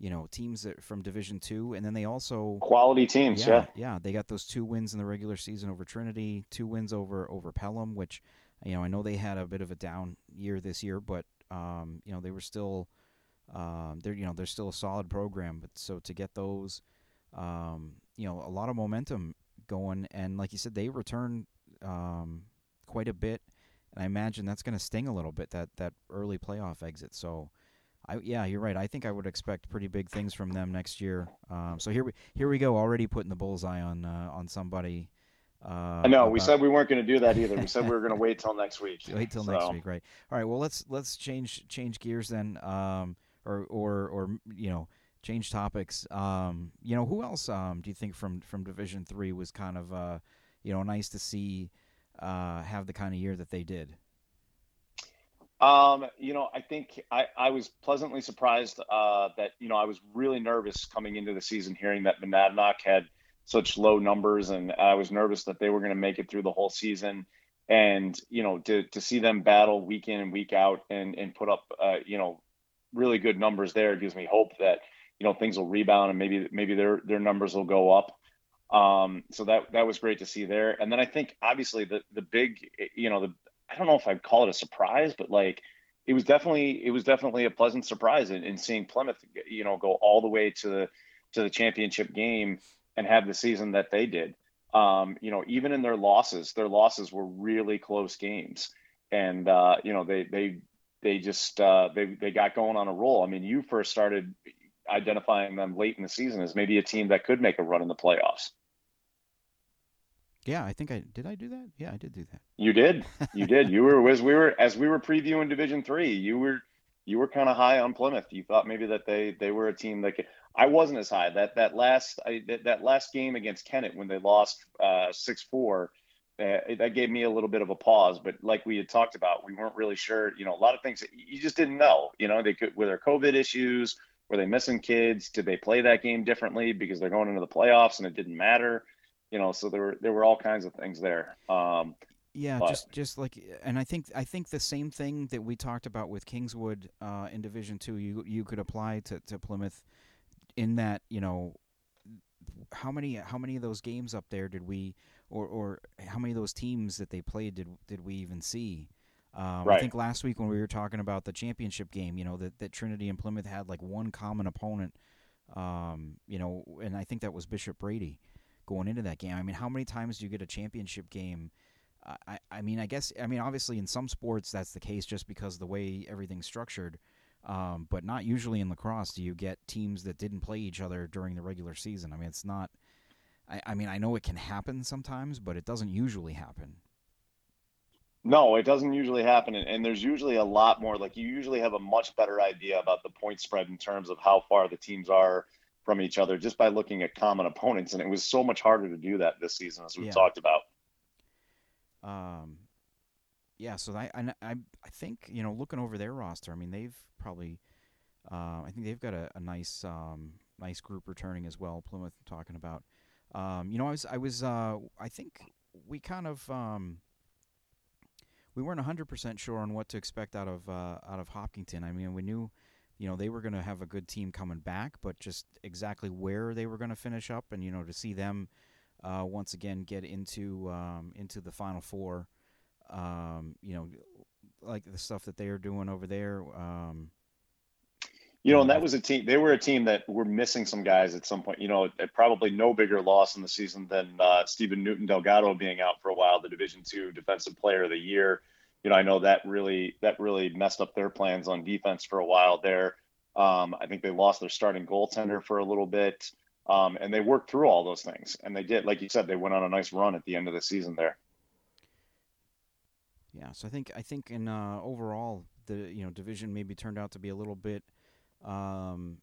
you know teams that, from Division Two, and then they also quality teams. Yeah, yeah, yeah, they got those two wins in the regular season over Trinity, two wins over over Pelham, which you know I know they had a bit of a down year this year, but um, you know they were still um, they're you know they're still a solid program, but so to get those, um, you know, a lot of momentum going, and like you said, they return um, quite a bit, and I imagine that's going to sting a little bit that that early playoff exit. So, I yeah, you're right. I think I would expect pretty big things from them next year. Um, so here we here we go, already putting the bullseye on uh, on somebody. Uh, I know. We said we weren't going to do that either. We said we were going to wait till next week. Wait till so. next week, right? All right. Well, let's let's change change gears then. Um, or or or you know change topics. Um, you know, who else um, do you think from from Division Three was kind of uh, you know nice to see uh, have the kind of year that they did? Um, you know, I think I, I was pleasantly surprised uh, that you know I was really nervous coming into the season, hearing that Monadnock had such low numbers, and I was nervous that they were going to make it through the whole season. And you know, to to see them battle week in and week out, and and put up uh, you know really good numbers there. Gives me hope that you know things will rebound and maybe maybe their their numbers will go up. Um, so that that was great to see there. And then I think obviously the the big you know the I don't know if I'd call it a surprise, but like it was definitely it was definitely a pleasant surprise in, in seeing Plymouth you know go all the way to the to the championship game and have the season that they did. Um, you know, even in their losses, their losses were really close games, and uh, you know they they they just uh, they they got going on a roll. I mean, you first started identifying them late in the season as maybe a team that could make a run in the playoffs. Yeah, I think I did. I do that. Yeah, I did do that. You did. You did. You were as we were as we were previewing Division Three. You were you were kind of high on Plymouth. You thought maybe that they they were a team that could. I wasn't as high. That that last I, that, that last game against Kennett when they lost uh, six uh, four uh, that gave me a little bit of a pause. But like we had talked about, we weren't really sure. You know, a lot of things you just didn't know. You know, they could were there COVID issues? Were they missing kids? Did they play that game differently because they're going into the playoffs and it didn't matter? You know, so there were there were all kinds of things there. Um, yeah, but. just just like, and I think I think the same thing that we talked about with Kingswood uh, in Division Two, you you could apply to, to Plymouth, in that you know, how many how many of those games up there did we or or how many of those teams that they played did did we even see? Um, right. I think last week when we were talking about the championship game, you know that, that Trinity and Plymouth had like one common opponent Um, you know, and I think that was Bishop Brady going into that game. I mean, how many times do you get a championship game? I, I mean, I guess, I mean, obviously in some sports that's the case just because the way everything's structured. Um, but not usually in lacrosse do you get teams that didn't play each other during the regular season. I mean, it's not. I, I mean, I know it can happen sometimes, but it doesn't usually happen. No, it doesn't usually happen, and, and there's usually a lot more. Like you usually have a much better idea about the point spread in terms of how far the teams are from each other just by looking at common opponents, and it was so much harder to do that this season, as we've yeah. talked about. Um, yeah, so I, I, I think you know looking over their roster, I mean they've probably, uh, I think they've got a, a nice um, nice group returning as well. Plymouth talking about, um, you know I was I was uh, I think we kind of um, we weren't hundred percent sure on what to expect out of uh, out of Hopkinton. I mean we knew, you know they were going to have a good team coming back, but just exactly where they were going to finish up, and you know to see them uh, once again get into um, into the final four um, you know, like the stuff that they are doing over there. Um, you know, and that was a team. They were a team that were missing some guys at some point. You know, probably no bigger loss in the season than uh, Stephen Newton Delgado being out for a while, the Division Two Defensive Player of the Year. You know, I know that really that really messed up their plans on defense for a while there. Um, I think they lost their starting goaltender for a little bit, um, and they worked through all those things. And they did, like you said, they went on a nice run at the end of the season there. Yeah, so I think I think in uh, overall the you know division maybe turned out to be a little bit, um,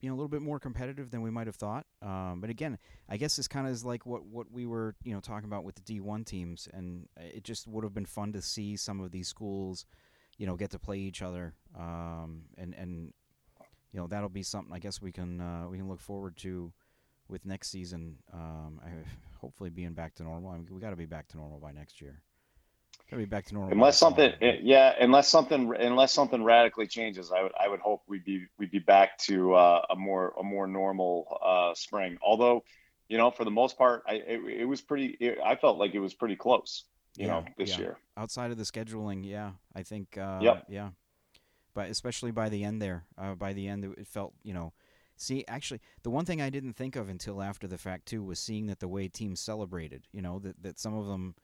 you know, a little bit more competitive than we might have thought. Um, but again, I guess this kind of is like what what we were you know talking about with the D one teams, and it just would have been fun to see some of these schools, you know, get to play each other, um, and and you know that'll be something I guess we can uh, we can look forward to with next season. Um, I, hopefully being back to normal. I mean, we got to be back to normal by next year. Gotta be back to normal. Unless something, yeah, unless something, unless something radically changes, I would, I would hope we'd be, we'd be back to uh, a more, a more normal uh, spring. Although, you know, for the most part, I, it, it was pretty. It, I felt like it was pretty close. You yeah, know, this yeah. year. Outside of the scheduling, yeah, I think. Uh, yep. Yeah, but especially by the end there, uh, by the end, it felt, you know. See, actually, the one thing I didn't think of until after the fact too was seeing that the way teams celebrated. You know that that some of them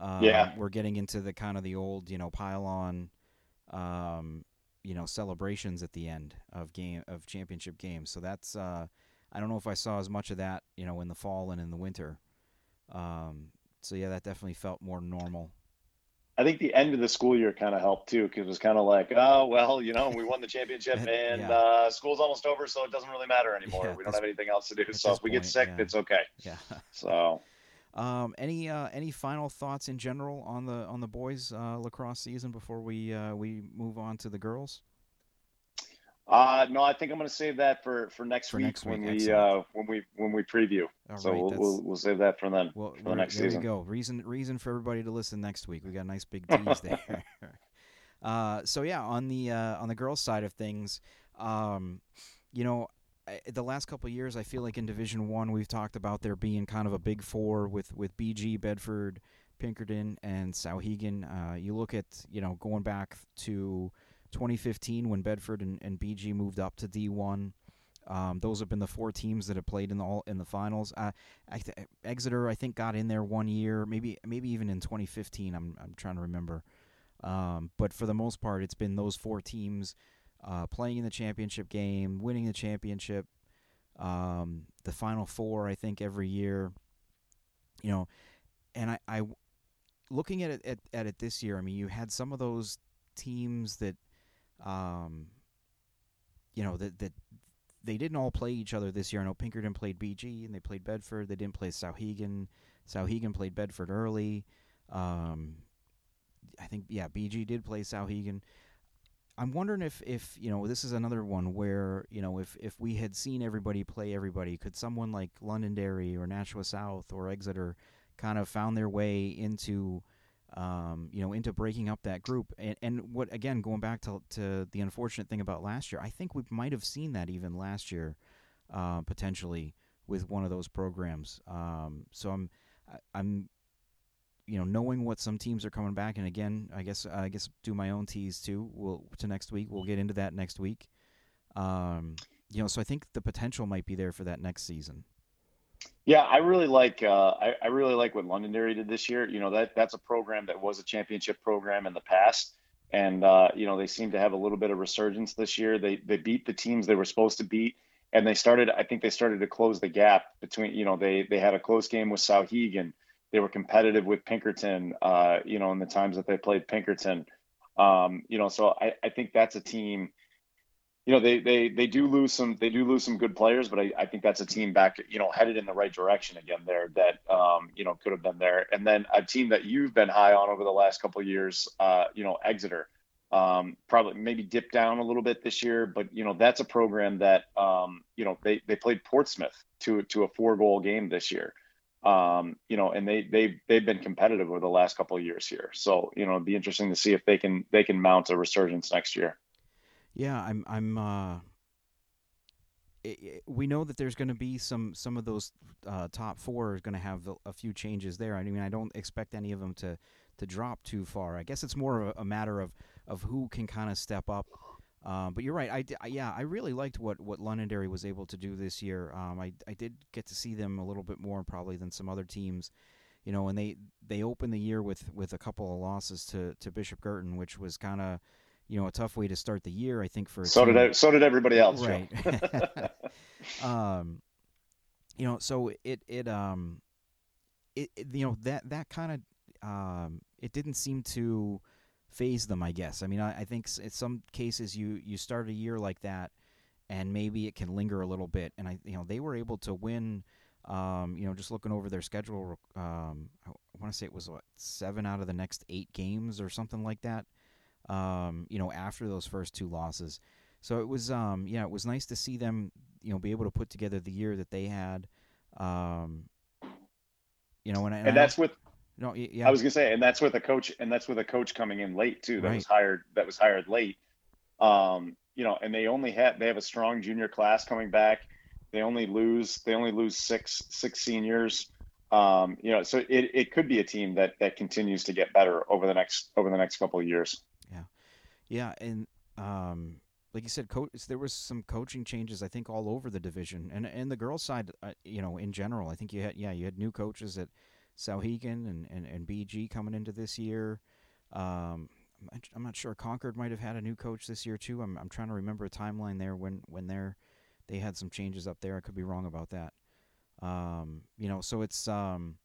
um, yeah, we're getting into the kind of the old, you know, pile-on, um, you know, celebrations at the end of game of championship games. So that's uh, I don't know if I saw as much of that, you know, in the fall and in the winter. Um, so yeah, that definitely felt more normal. I think the end of the school year kind of helped too, because it was kind of like, oh well, you know, we won the championship and yeah. uh, school's almost over, so it doesn't really matter anymore. Yeah, we don't have anything else to do, so if we point, get sick, yeah. it's okay. Yeah. so um, any uh, any final thoughts in general on the on the boys uh, lacrosse season before we uh, we move on to the girls? Uh, no, I think I'm going to save that for, for next for week next when we uh, when we when we preview. All so right, we'll, we'll, we'll save that for then well, for the next there season. There we go. Reason reason for everybody to listen next week. We got a nice big tease there. uh, so yeah, on the uh, on the girls side of things, um, you know, the last couple years, I feel like in Division One, we've talked about there being kind of a big four with with BG, Bedford, Pinkerton, and Souhegan. Uh, you look at you know going back to 2015 when Bedford and, and BG moved up to D1. Um, those have been the four teams that have played in the all in the finals. Uh, I Exeter, I think, got in there one year, maybe maybe even in 2015. I'm I'm trying to remember. Um, but for the most part, it's been those four teams uh, playing in the championship game, winning the championship, um, the final four, I think every year, you know, and I, I looking at it at, at it this year, I mean, you had some of those teams that, um, you know, that that they didn't all play each other this year. I know Pinkerton played BG and they played Bedford. They didn't play Souhegan. Souhegan played Bedford early. Um, I think yeah, BG did play Souhegan. I'm wondering if, if you know this is another one where you know if, if we had seen everybody play everybody, could someone like Londonderry or Nashua South or Exeter kind of found their way into um, you know into breaking up that group and, and what again going back to, to the unfortunate thing about last year, I think we might have seen that even last year uh, potentially with one of those programs. Um, so I'm I'm you know, knowing what some teams are coming back, and again, I guess I guess do my own tease too. We'll to next week. We'll get into that next week. Um, you know, so I think the potential might be there for that next season. Yeah, I really like uh, I, I really like what Londonderry did this year. You know that that's a program that was a championship program in the past, and uh, you know they seem to have a little bit of resurgence this year. They they beat the teams they were supposed to beat, and they started. I think they started to close the gap between. You know they they had a close game with Souhegan. They were competitive with Pinkerton. Uh, you know in the times that they played Pinkerton. Um, you know so I, I think that's a team you know they they they do lose some they do lose some good players, but I, I think that's a team back you know headed in the right direction again there that um, you know could have been there. And then a team that you've been high on over the last couple years, uh, you know Exeter, um, probably maybe dipped down a little bit this year, but you know that's a program that um, you know they they played Portsmouth to to a four goal game this year. Um, you know, and they they they've been competitive over the last couple of years here. So you know, it'd be interesting to see if they can they can mount a resurgence next year. Yeah, I'm. I'm. Uh, it, it, we know that there's going to be some some of those uh, top four are going to have a, few changes there. I mean, I don't expect any of them to to drop too far. I guess it's more of a, a matter of of who can kind of step up. Uh, but you're right. I, I, yeah, I really liked what, what Londonderry was able to do this year. Um, I, I did get to see them a little bit more probably than some other teams, you know. And they, they opened the year with, with a couple of losses to, to Bishop Guertin, which was kind of you know a tough way to start the year. I think for so team. did so did everybody else, right? um, you know, so it it um, it, it you know that that kind of um, it didn't seem to phase them. I guess. I mean, I, I think in some cases you you start a year like that, and maybe it can linger a little bit. And I you know they were able to win. Um, you know, just looking over their schedule, um, I want to say it was what seven out of the next eight games or something like that um, you know, after those first two losses. So it was, um, yeah, it was nice to see them, you know, be able to put together the year that they had. Um, you know, and, and, and that's I, with. No, yeah. I was gonna say, and that's with a coach, and that's with a coach coming in late too. That right. was hired. That was hired late. Um, you know, and they only had they have a strong junior class coming back. They only lose they only lose six six seniors. Um, you know, so it, it could be a team that that continues to get better over the next over the next couple of years. Yeah, yeah, and um, like you said, coach, there was some coaching changes. I think all over the division, and and the girls' side, uh, you know, in general, I think you had yeah, you had new coaches at Souhegan and, and, and BG coming into this year. Um, I'm not sure Concord might have had a new coach this year too. I'm I'm trying to remember a timeline there when when they're they had some changes up there. I could be wrong about that. Um, you know, so it's um,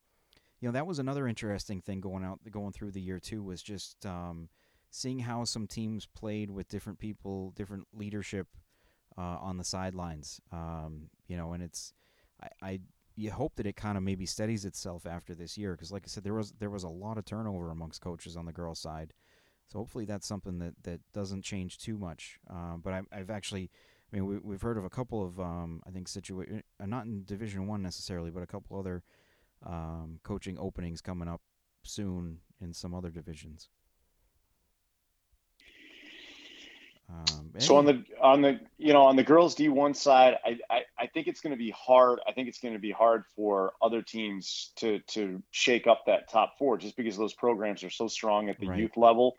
you know, that was another interesting thing going out going through the year too was just um seeing how some teams played with different people, different leadership uh, on the sidelines. Um, you know, and it's I, I you hope that it kind of maybe steadies itself after this year because, like I said, there was there was a lot of turnover amongst coaches on the girls' side. So hopefully that's something that, that doesn't change too much. Uh, but I, I've actually, I mean, we, we've heard of a couple of um, I think situation uh, not in Division One necessarily, but a couple other um, coaching openings coming up soon in some other divisions. Um, so on the on the you know on the girls D one side, I, I, I think it's going to be hard. I think it's going to be hard for other teams to to shake up that top four just because those programs are so strong at the right. youth level.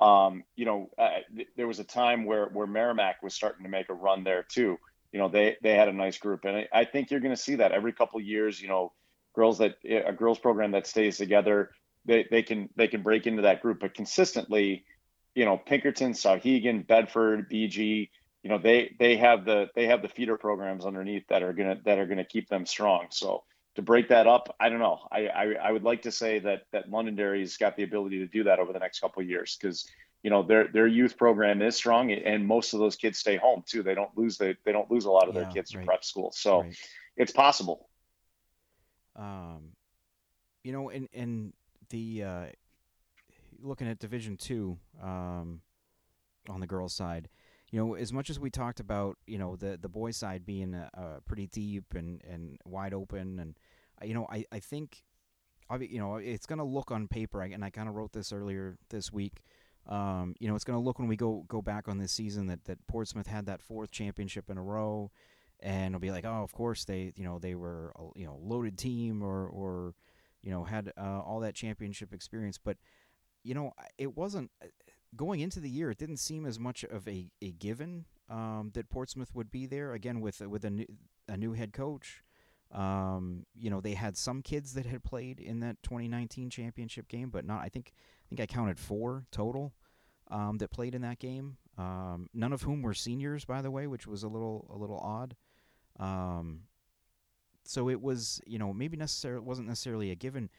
Um, you know, uh, th- there was a time where where Merrimack was starting to make a run there too. You know, they they had a nice group, and I, I think you're going to see that every couple years. You know, girls that a girls program that stays together, they they can they can break into that group, but consistently you know, Pinkerton, Souhegan, Bedford, BG, you know, they they have the they have the feeder programs underneath that are gonna that are gonna keep them strong. So to break that up, I don't know. I I, I would like to say that that Londonderry's got the ability to do that over the next couple of years because you know their their youth program is strong and most of those kids stay home too. They don't lose they they don't lose a lot of yeah, their kids right. to prep school. So right. it's possible. Um, you know, and and the uh, looking at Division Two um, on the girls' side, you know, as much as we talked about, you know, the the boys' side being pretty deep and, and wide open, and you know, I I think, you know, it's going to look on paper, and I kind of wrote this earlier this week. Um, you know, it's going to look when we go go back on this season that that Portsmouth had that fourth championship in a row, and it'll be like, oh, of course they, you know, they were a, you know loaded team or or you know had uh, all that championship experience, but you know, it wasn't uh, going into the year. It didn't seem as much of a, a given um, that Portsmouth would be there again with with a new, a new head coach. Um, you know, they had some kids that had played in that 2019 championship game, but not. I think I think I counted four total um, that played in that game. Um, none of whom were seniors, by the way, which was a little a little odd. Um, so it was, you know, maybe necessarily wasn't necessarily a given,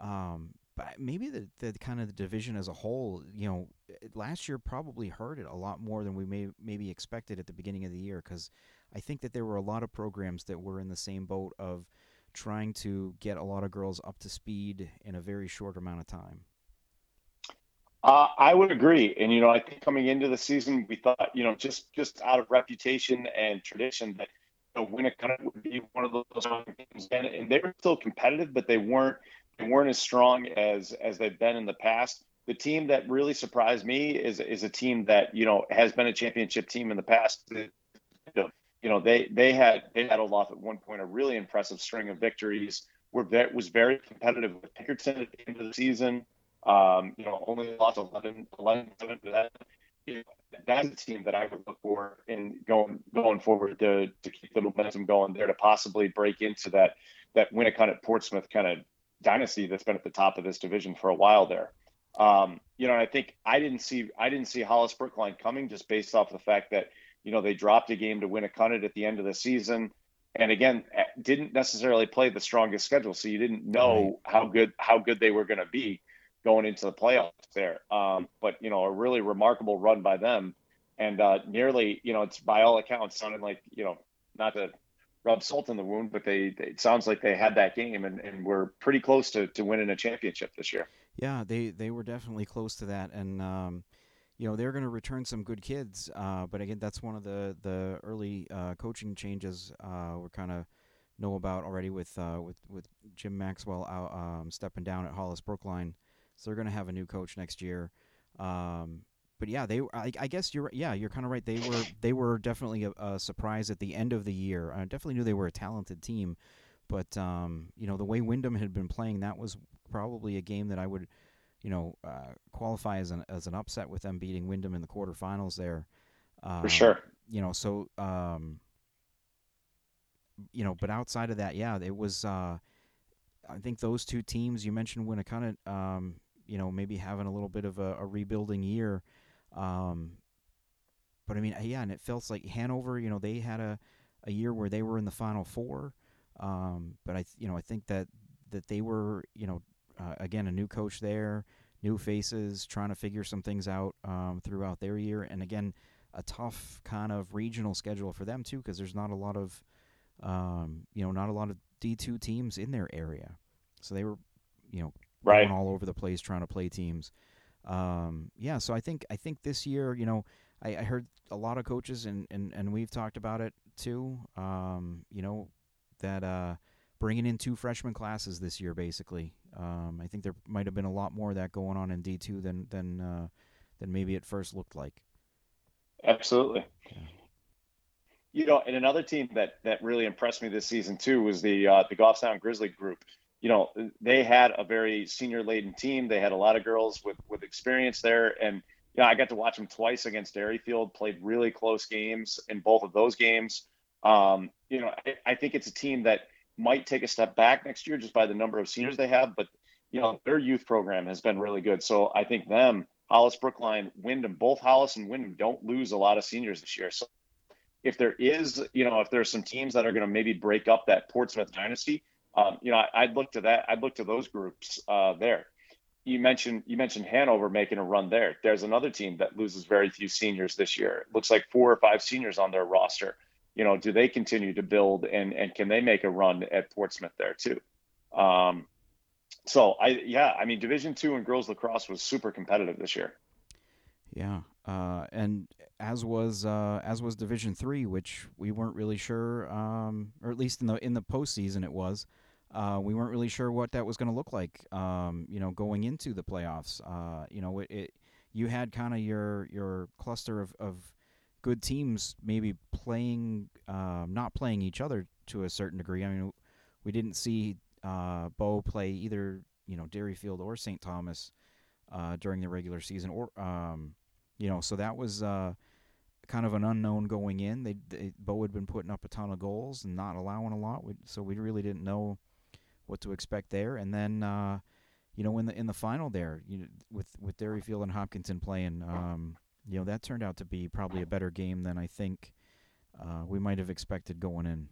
um, but maybe the the kind of the division as a whole, you know, last year probably hurt it a lot more than we may maybe expected at the beginning of the year because I think that there were a lot of programs that were in the same boat of trying to get a lot of girls up to speed in a very short amount of time. Uh, I would agree, and you know, I think coming into the season, we thought, you know, just just out of reputation and tradition that you know, Winnacunnet would be one of those teams, and, and they were still competitive, but they weren't weren't as strong as as they've been in the past. The team that really surprised me is is a team that you know has been a championship team in the past. You know, they they had they had a lot at one point a really impressive string of victories. Were was very competitive with Pinkerton at the end of the season. Um, you know, only lost 11, 11 7 to that. You know, that's a team that I would look for in going going forward to to keep the momentum going there to possibly break into that that Winnacunnet Portsmouth kind of dynasty that's been at the top of this division for a while there. Um, you know, I think I didn't see I didn't see Hollis Brookline coming just based off the fact that you know they dropped a game to win a Winnacunnet at the end of the season, and again didn't necessarily play the strongest schedule, so you didn't know how good how good they were going to be going into the playoffs there. Um, but you know, a really remarkable run by them, and uh, nearly you know it's by all accounts sounding like you know not to rub salt in the wound, but they, they it sounds like they had that game and, and we're pretty close to, to winning a championship this year. Yeah, they they were definitely close to that, and um, you know they're going to return some good kids. Uh, but again, that's one of the the early uh, coaching changes uh, we're kind of know about already with uh, with with Jim Maxwell out, um, stepping down at Hollis Brookline. So they're going to have a new coach next year. Um, but yeah, they. I, I, guess you're. Yeah, you're kind of right. They were. They were definitely a, a, surprise at the end of the year. I definitely knew they were a talented team, but um, you know the way Windham had been playing, that was probably a game that I would, you know, uh, qualify as an as an upset with them beating Windham in the quarterfinals there. Um, For sure. You know, so um, you know, but outside of that, yeah, it was. Uh, I think those two teams you mentioned Winnacunnet, um, you know, maybe having a little bit of a, a rebuilding year. Um, but I mean, yeah, and it feels like Hanover. You know, they had a, a year where they were in the Final Four. Um, but I, you know, I think that that they were, you know, uh, again, a new coach there, new faces, trying to figure some things out um, throughout their year, and again, a tough kind of regional schedule for them too, because there's not a lot of, um, you know, not a lot of D two teams in their area, so they were, you know, right. going all over the place trying to play teams um, yeah, so I think I think this year, you know, I, I heard a lot of coaches and, and, and we've talked about it too. Um, you know, that uh, bringing in two freshman classes this year, basically. Um, I think there might have been a lot more of that going on in D two than than uh, than maybe it first looked like. Absolutely. Yeah. You know, and another team that that really impressed me this season too was the uh, the Goffstown Grizzly group you know, they had a very senior laden team. They had a lot of girls with with experience there, and you know, I got to watch them twice against Derryfield. Played really close games in both of those games. Um, you know, I, I think it's a team that might take a step back next year just by the number of seniors they have, but you know, their youth program has been really good. So I think them, Hollis, Brookline, Windham, both Hollis and Windham don't lose a lot of seniors this year. So if there is, you know, if there's some teams that are going to maybe break up that Portsmouth dynasty, um, you know, I, would look to that. I'd look to those groups uh, there. You mentioned you mentioned Hanover making a run there. There's another team that loses very few seniors this year. It looks like four or five seniors on their roster. You know, do they continue to build and and can they make a run at Portsmouth there too? Um, so I yeah, I mean Division two and girls lacrosse was super competitive this year. Yeah, uh, and as was uh, as was Division three, which we weren't really sure, um, or at least in the in the postseason it was. Uh, we weren't really sure what that was going to look like. Um, you know, going into the playoffs. Uh, you know, it, it you had kind of your your cluster of, of good teams maybe playing, um, not playing each other to a certain degree. I mean, we didn't see uh, Bow play either, you know, Derryfield or St. Thomas uh, during the regular season, or um, you know, so that was uh, kind of an unknown going in. They, they Bow had been putting up a ton of goals and not allowing a lot, so we really didn't know what to expect there. And then, uh, you know, in the in the final there, you know, with with Derryfield and Hopkinton playing, um, you know, that turned out to be probably a better game than I think uh, we might have expected going in.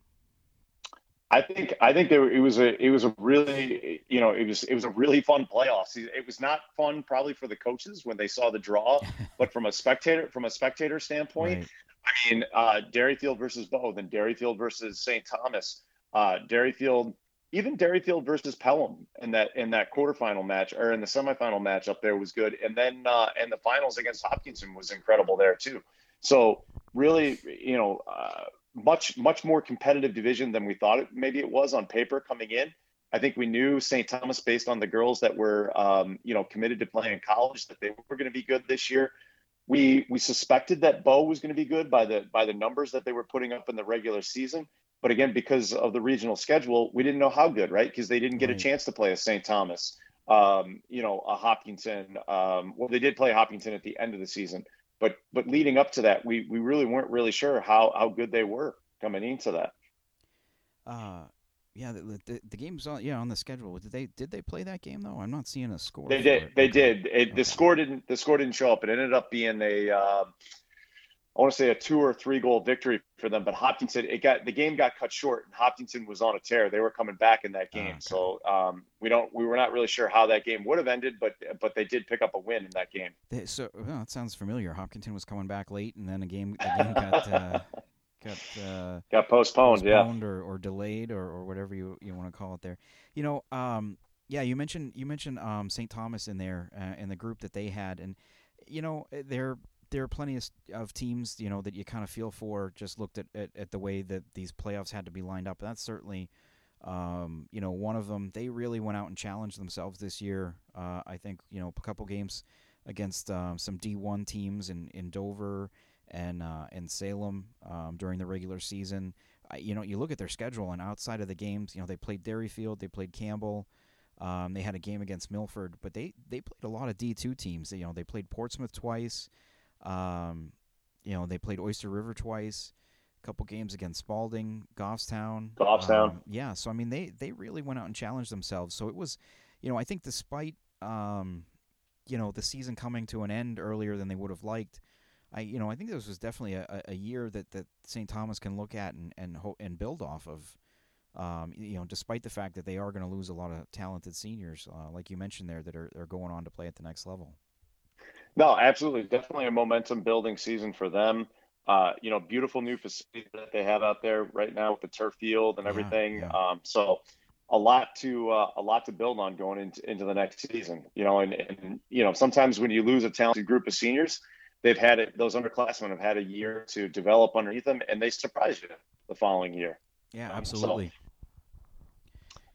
I think I think there it was a it was a really you know it was it was a really fun playoffs. It was not fun probably for the coaches when they saw the draw, but from a spectator from a spectator standpoint, right. I mean uh, Derryfield versus Bow, then Derryfield versus St. Thomas, uh, Derryfield even Derryfield versus Pelham in that in that quarterfinal match or in the semifinal match up there was good, and then uh, and the finals against Hopkinton was incredible there too. So really, you know, uh, much much more competitive division than we thought it maybe it was on paper coming in. I think we knew St. Thomas based on the girls that were um, you know committed to playing in college that they were going to be good this year. We we suspected that Bow was going to be good by the by the numbers that they were putting up in the regular season. But again, because of the regional schedule, we didn't know how good, right? Because they didn't get right. a chance to play a St. Thomas, um, you know, a Hopkinton. Um, well, they did play Hopkinton at the end of the season, but but leading up to that, we we really weren't really sure how how good they were coming into that. Uh, yeah, the, the, the game's on yeah on the schedule. Did they did they play that game though? I'm not seeing a score. They did. They did. It, okay. The score didn't the score didn't show up. It ended up being a uh, I want to say a two or three goal victory for them, but Hopkinton it got the game got cut short, and Hopkinton was on a tear. They were coming back in that game, okay. so um, we don't we were not really sure how that game would have ended, but but they did pick up a win in that game. They, so well, that sounds familiar. Hopkinton was coming back late, and then a game the game got uh, got uh, got postponed, postponed yeah, or, or delayed or, or whatever you you want to call it there. You know, um, yeah, you mentioned you mentioned um, St. Thomas in there uh, in the group that they had, and you know they're there are plenty of, of teams, you know, that you kind of feel for. Just looked at, at, at, the way that these playoffs had to be lined up. That's certainly, um, you know, one of them. They really went out and challenged themselves this year. Uh, I think, you know, a couple games against um, some D1 teams in, in Dover and uh, in Salem um, during the regular season. I, you know, you look at their schedule, and outside of the games, you know, they played Derryfield, they played Campbell. Um, they had a game against Milford, but they, they played a lot of D two teams. You know, they played Portsmouth twice. Um, you know, they played Oyster River twice, a couple games against Spalding, Goffstown. Goffstown. Um, yeah, so I mean, they they really went out and challenged themselves. So it was, you know, I think despite, um, you know, the season coming to an end earlier than they would have liked. I, you know, I think this was definitely a, a year that, that St. Thomas can look at and and ho- and build off of. Um, you know, despite the fact that they are going to lose a lot of talented seniors, uh, like you mentioned there, that are, are going on to play at the next level. No, absolutely. Definitely a momentum building season for them. Uh, you know, beautiful new facility that they have out there right now with the turf field and everything. Yeah, yeah. Um, so a lot to uh, a lot to build on going into into the next season. You know, and, and you know sometimes when you lose a talented group of seniors, they've had it. Those underclassmen have had a year to develop underneath them, and they surprise you the following year. Yeah, absolutely.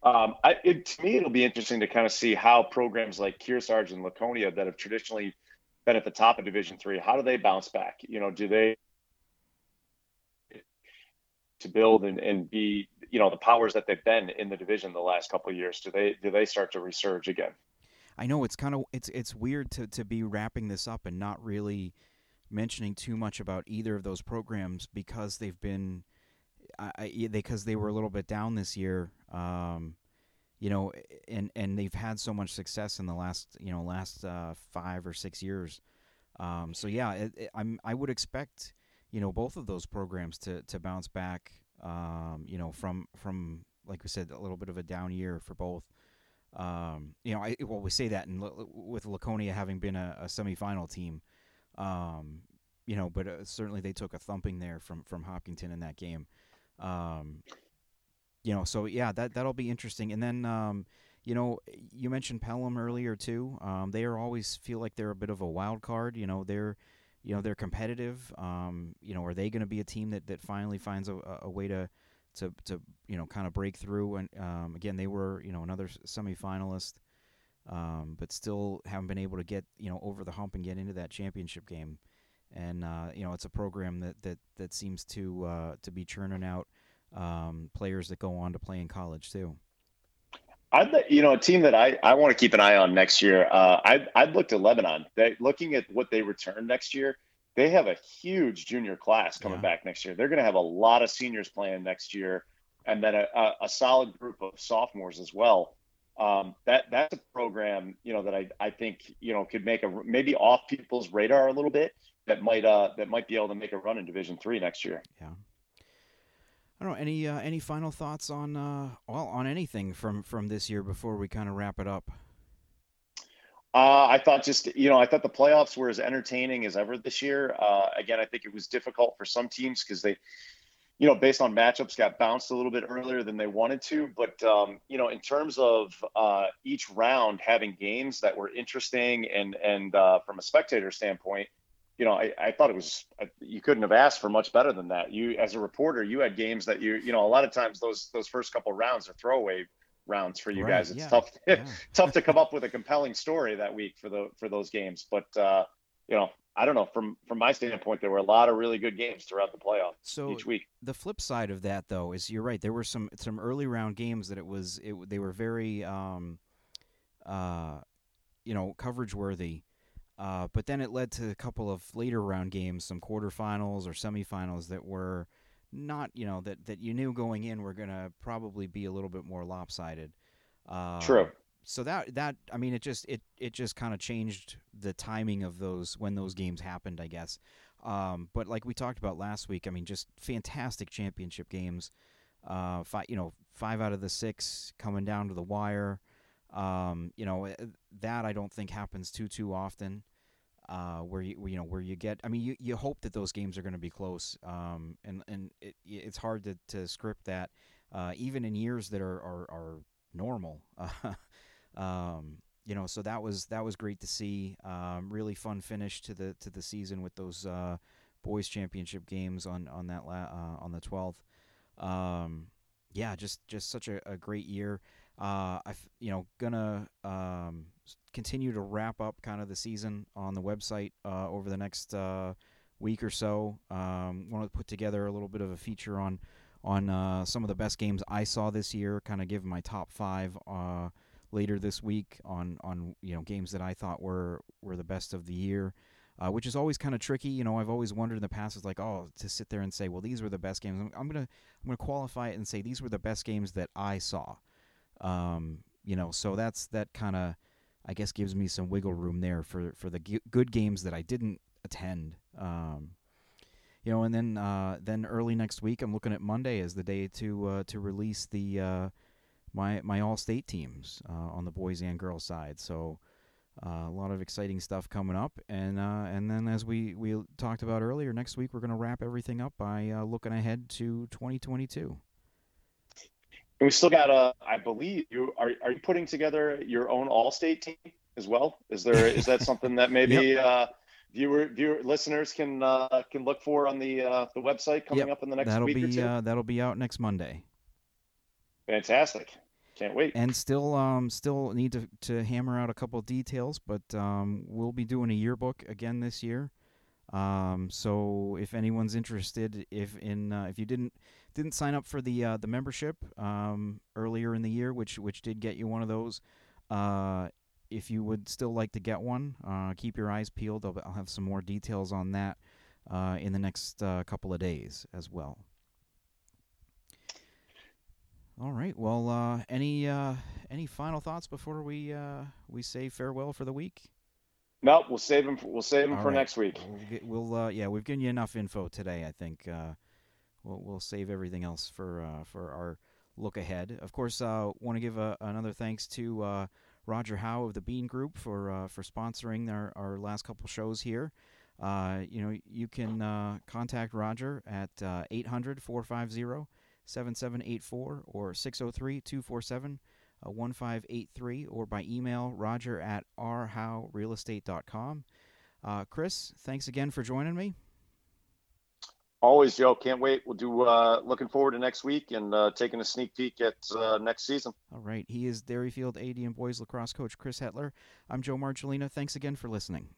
So, um, I, it, to me, it'll be interesting to kind of see how programs like Kearsarge and Laconia that have traditionally been at the top of Division Three. How do they bounce back? You know, do they to build and, and be you know the powers that they've been in the division the last couple years? Do they do they start to resurge again? I know it's kind of it's it's weird to to be wrapping this up and not really mentioning too much about either of those programs because they've been I, because they, they were a little bit down this year. Um, you know, and and they've had so much success in the last you know last uh, five or six years. Um, so yeah, it, it, I'm I would expect you know both of those programs to to bounce back. Um, you know, from from like we said, a little bit of a down year for both. Um, you know, I well we say that, and with Laconia having been a, a semifinal team, um, you know, but uh, certainly they took a thumping there from from Hopkinton in that game. Um, you know, so yeah, that that'll be interesting. And then, um, you know, you mentioned Pelham earlier too. Um, they are always feel like they're a bit of a wild card. You know, they're you know they're competitive. Um, you know, are they going to be a team that, that finally finds a, a way to to to you know kind of break through? And um, again, they were you know another semifinalist, um, but still haven't been able to get you know over the hump and get into that championship game. And uh, you know, it's a program that that that seems to uh, to be churning out um, players that go on to play in college too. I'd, you know, a team that I, I want to keep an eye on next year. Uh, I'd, I'd look to Lebanon. They, looking at what they return next year, they have a huge junior class coming Yeah. back next year. They're going to have a lot of seniors playing next year, and then a, a, a solid group of sophomores as well. Um, that that's a program you know that I, I think you know could make a maybe off people's radar a little bit that might uh that might be able to make a run in Division three next year. I don't know any uh, any final thoughts on uh, well on anything from from this year before we kind of wrap it up. Uh, I thought just you know I thought the playoffs were as entertaining as ever this year. Uh, again, I think it was difficult for some teams because they, you know, based on matchups, got bounced a little bit earlier than they wanted to. But um, you know, in terms of uh, each round having games that were interesting and and uh, from a spectator standpoint, you know, I, I thought it was you couldn't have asked for much better than that. You as a reporter, you had games that you you know a lot of times those those first couple rounds are throwaway rounds for you Right, guys. It's yeah, tough yeah. tough to come up with a compelling story that week for the for those games. But uh, you know, I don't know. From from my standpoint, there were a lot of really good games throughout the playoff So each week. the flip side of that though is you're right there were some some early round games that it was it they were very um uh you know coverage worthy uh but then it led to a couple of later round games some quarterfinals or semifinals that were not you know that that you knew going in were going to probably be a little bit more lopsided. Uh, True. so that that I mean it just it it just kind of changed the timing of those when those games happened I guess. Um, but like we talked about last week I mean just fantastic championship games. Uh, five you know five out of the six coming down to the wire. Um, you know eh, that I don't think happens too too often uh, where you you know where you get I mean you, you hope that those games are going to be close um, and and it, it's hard to, to script that uh, even in years that are are, are normal um, you know so that was that was great to see um, really fun finish to the to the season with those uh, boys championship games on on that la- uh, on the 12th um, yeah just just such a, a great year uh, I you know gonna um, continue to wrap up kind of the season on the website uh, over the next uh, week or so. Um, want to put together a little bit of a feature on on uh, some of the best games I saw this year. Kind of give my top five uh, later this week on on you know games that I thought were were the best of the year. Uh, which is always kind of tricky, you know. I've always wondered in the past, it's like, oh, to sit there and say, well, these were the best games. I'm, I'm gonna, I'm gonna qualify it and say these were the best games that I saw. Um, you know, so that's that kind of, I guess, gives me some wiggle room there for for the g- good games that I didn't attend. Um, you know, and then uh, then early next week, I'm looking at Monday as the day to uh, to release the uh, my my all state teams uh, on the boys and girls side. So. Uh, a lot of exciting stuff coming up, and uh, and then as we, we talked about earlier, next week we're going to wrap everything up by looking ahead to 2022. And we still got a. I believe you are. Are you putting together your own all-state team as well? Is there is that something that maybe uh, viewer viewer listeners can uh, can look for on the uh, the website coming Yep, up in the next that'll week or be uh, that'll be out next Monday. Fantastic! Can't wait. and still um still need to, to hammer out a couple details but um we'll be doing a yearbook again this year um so if anyone's interested if in uh, if you didn't didn't sign up for the uh, the membership um earlier in the year which which did get you one of those uh if you would still like to get one uh keep your eyes peeled i'll, I'll have some more details on that uh in the next uh, couple of days as well all right. Well, uh, any uh, any final thoughts before we uh, we say farewell for the week? No, we'll save them. We'll save them All for right. next week. We'll, get, we'll uh, yeah, we've given you enough info today. I think uh, we'll we'll save everything else for uh, for our look ahead. Of course, uh, want to give a, another thanks to uh, Roger Howe of the Bean Group for uh, for sponsoring our, our last couple shows here. Uh, you know, you can uh, contact Roger at uh, 800 450 7784 or 603 247 1583 or by email roger at rhowrealestate.com. Uh, Chris, thanks again for joining me. Always, Joe. Can't wait. We'll do. Uh, looking forward to next week and uh, taking a sneak peek at uh, next season. All right. He is Derryfield AD and boys lacrosse coach Chris Hetler. I'm Joe Margellina. Thanks again for listening.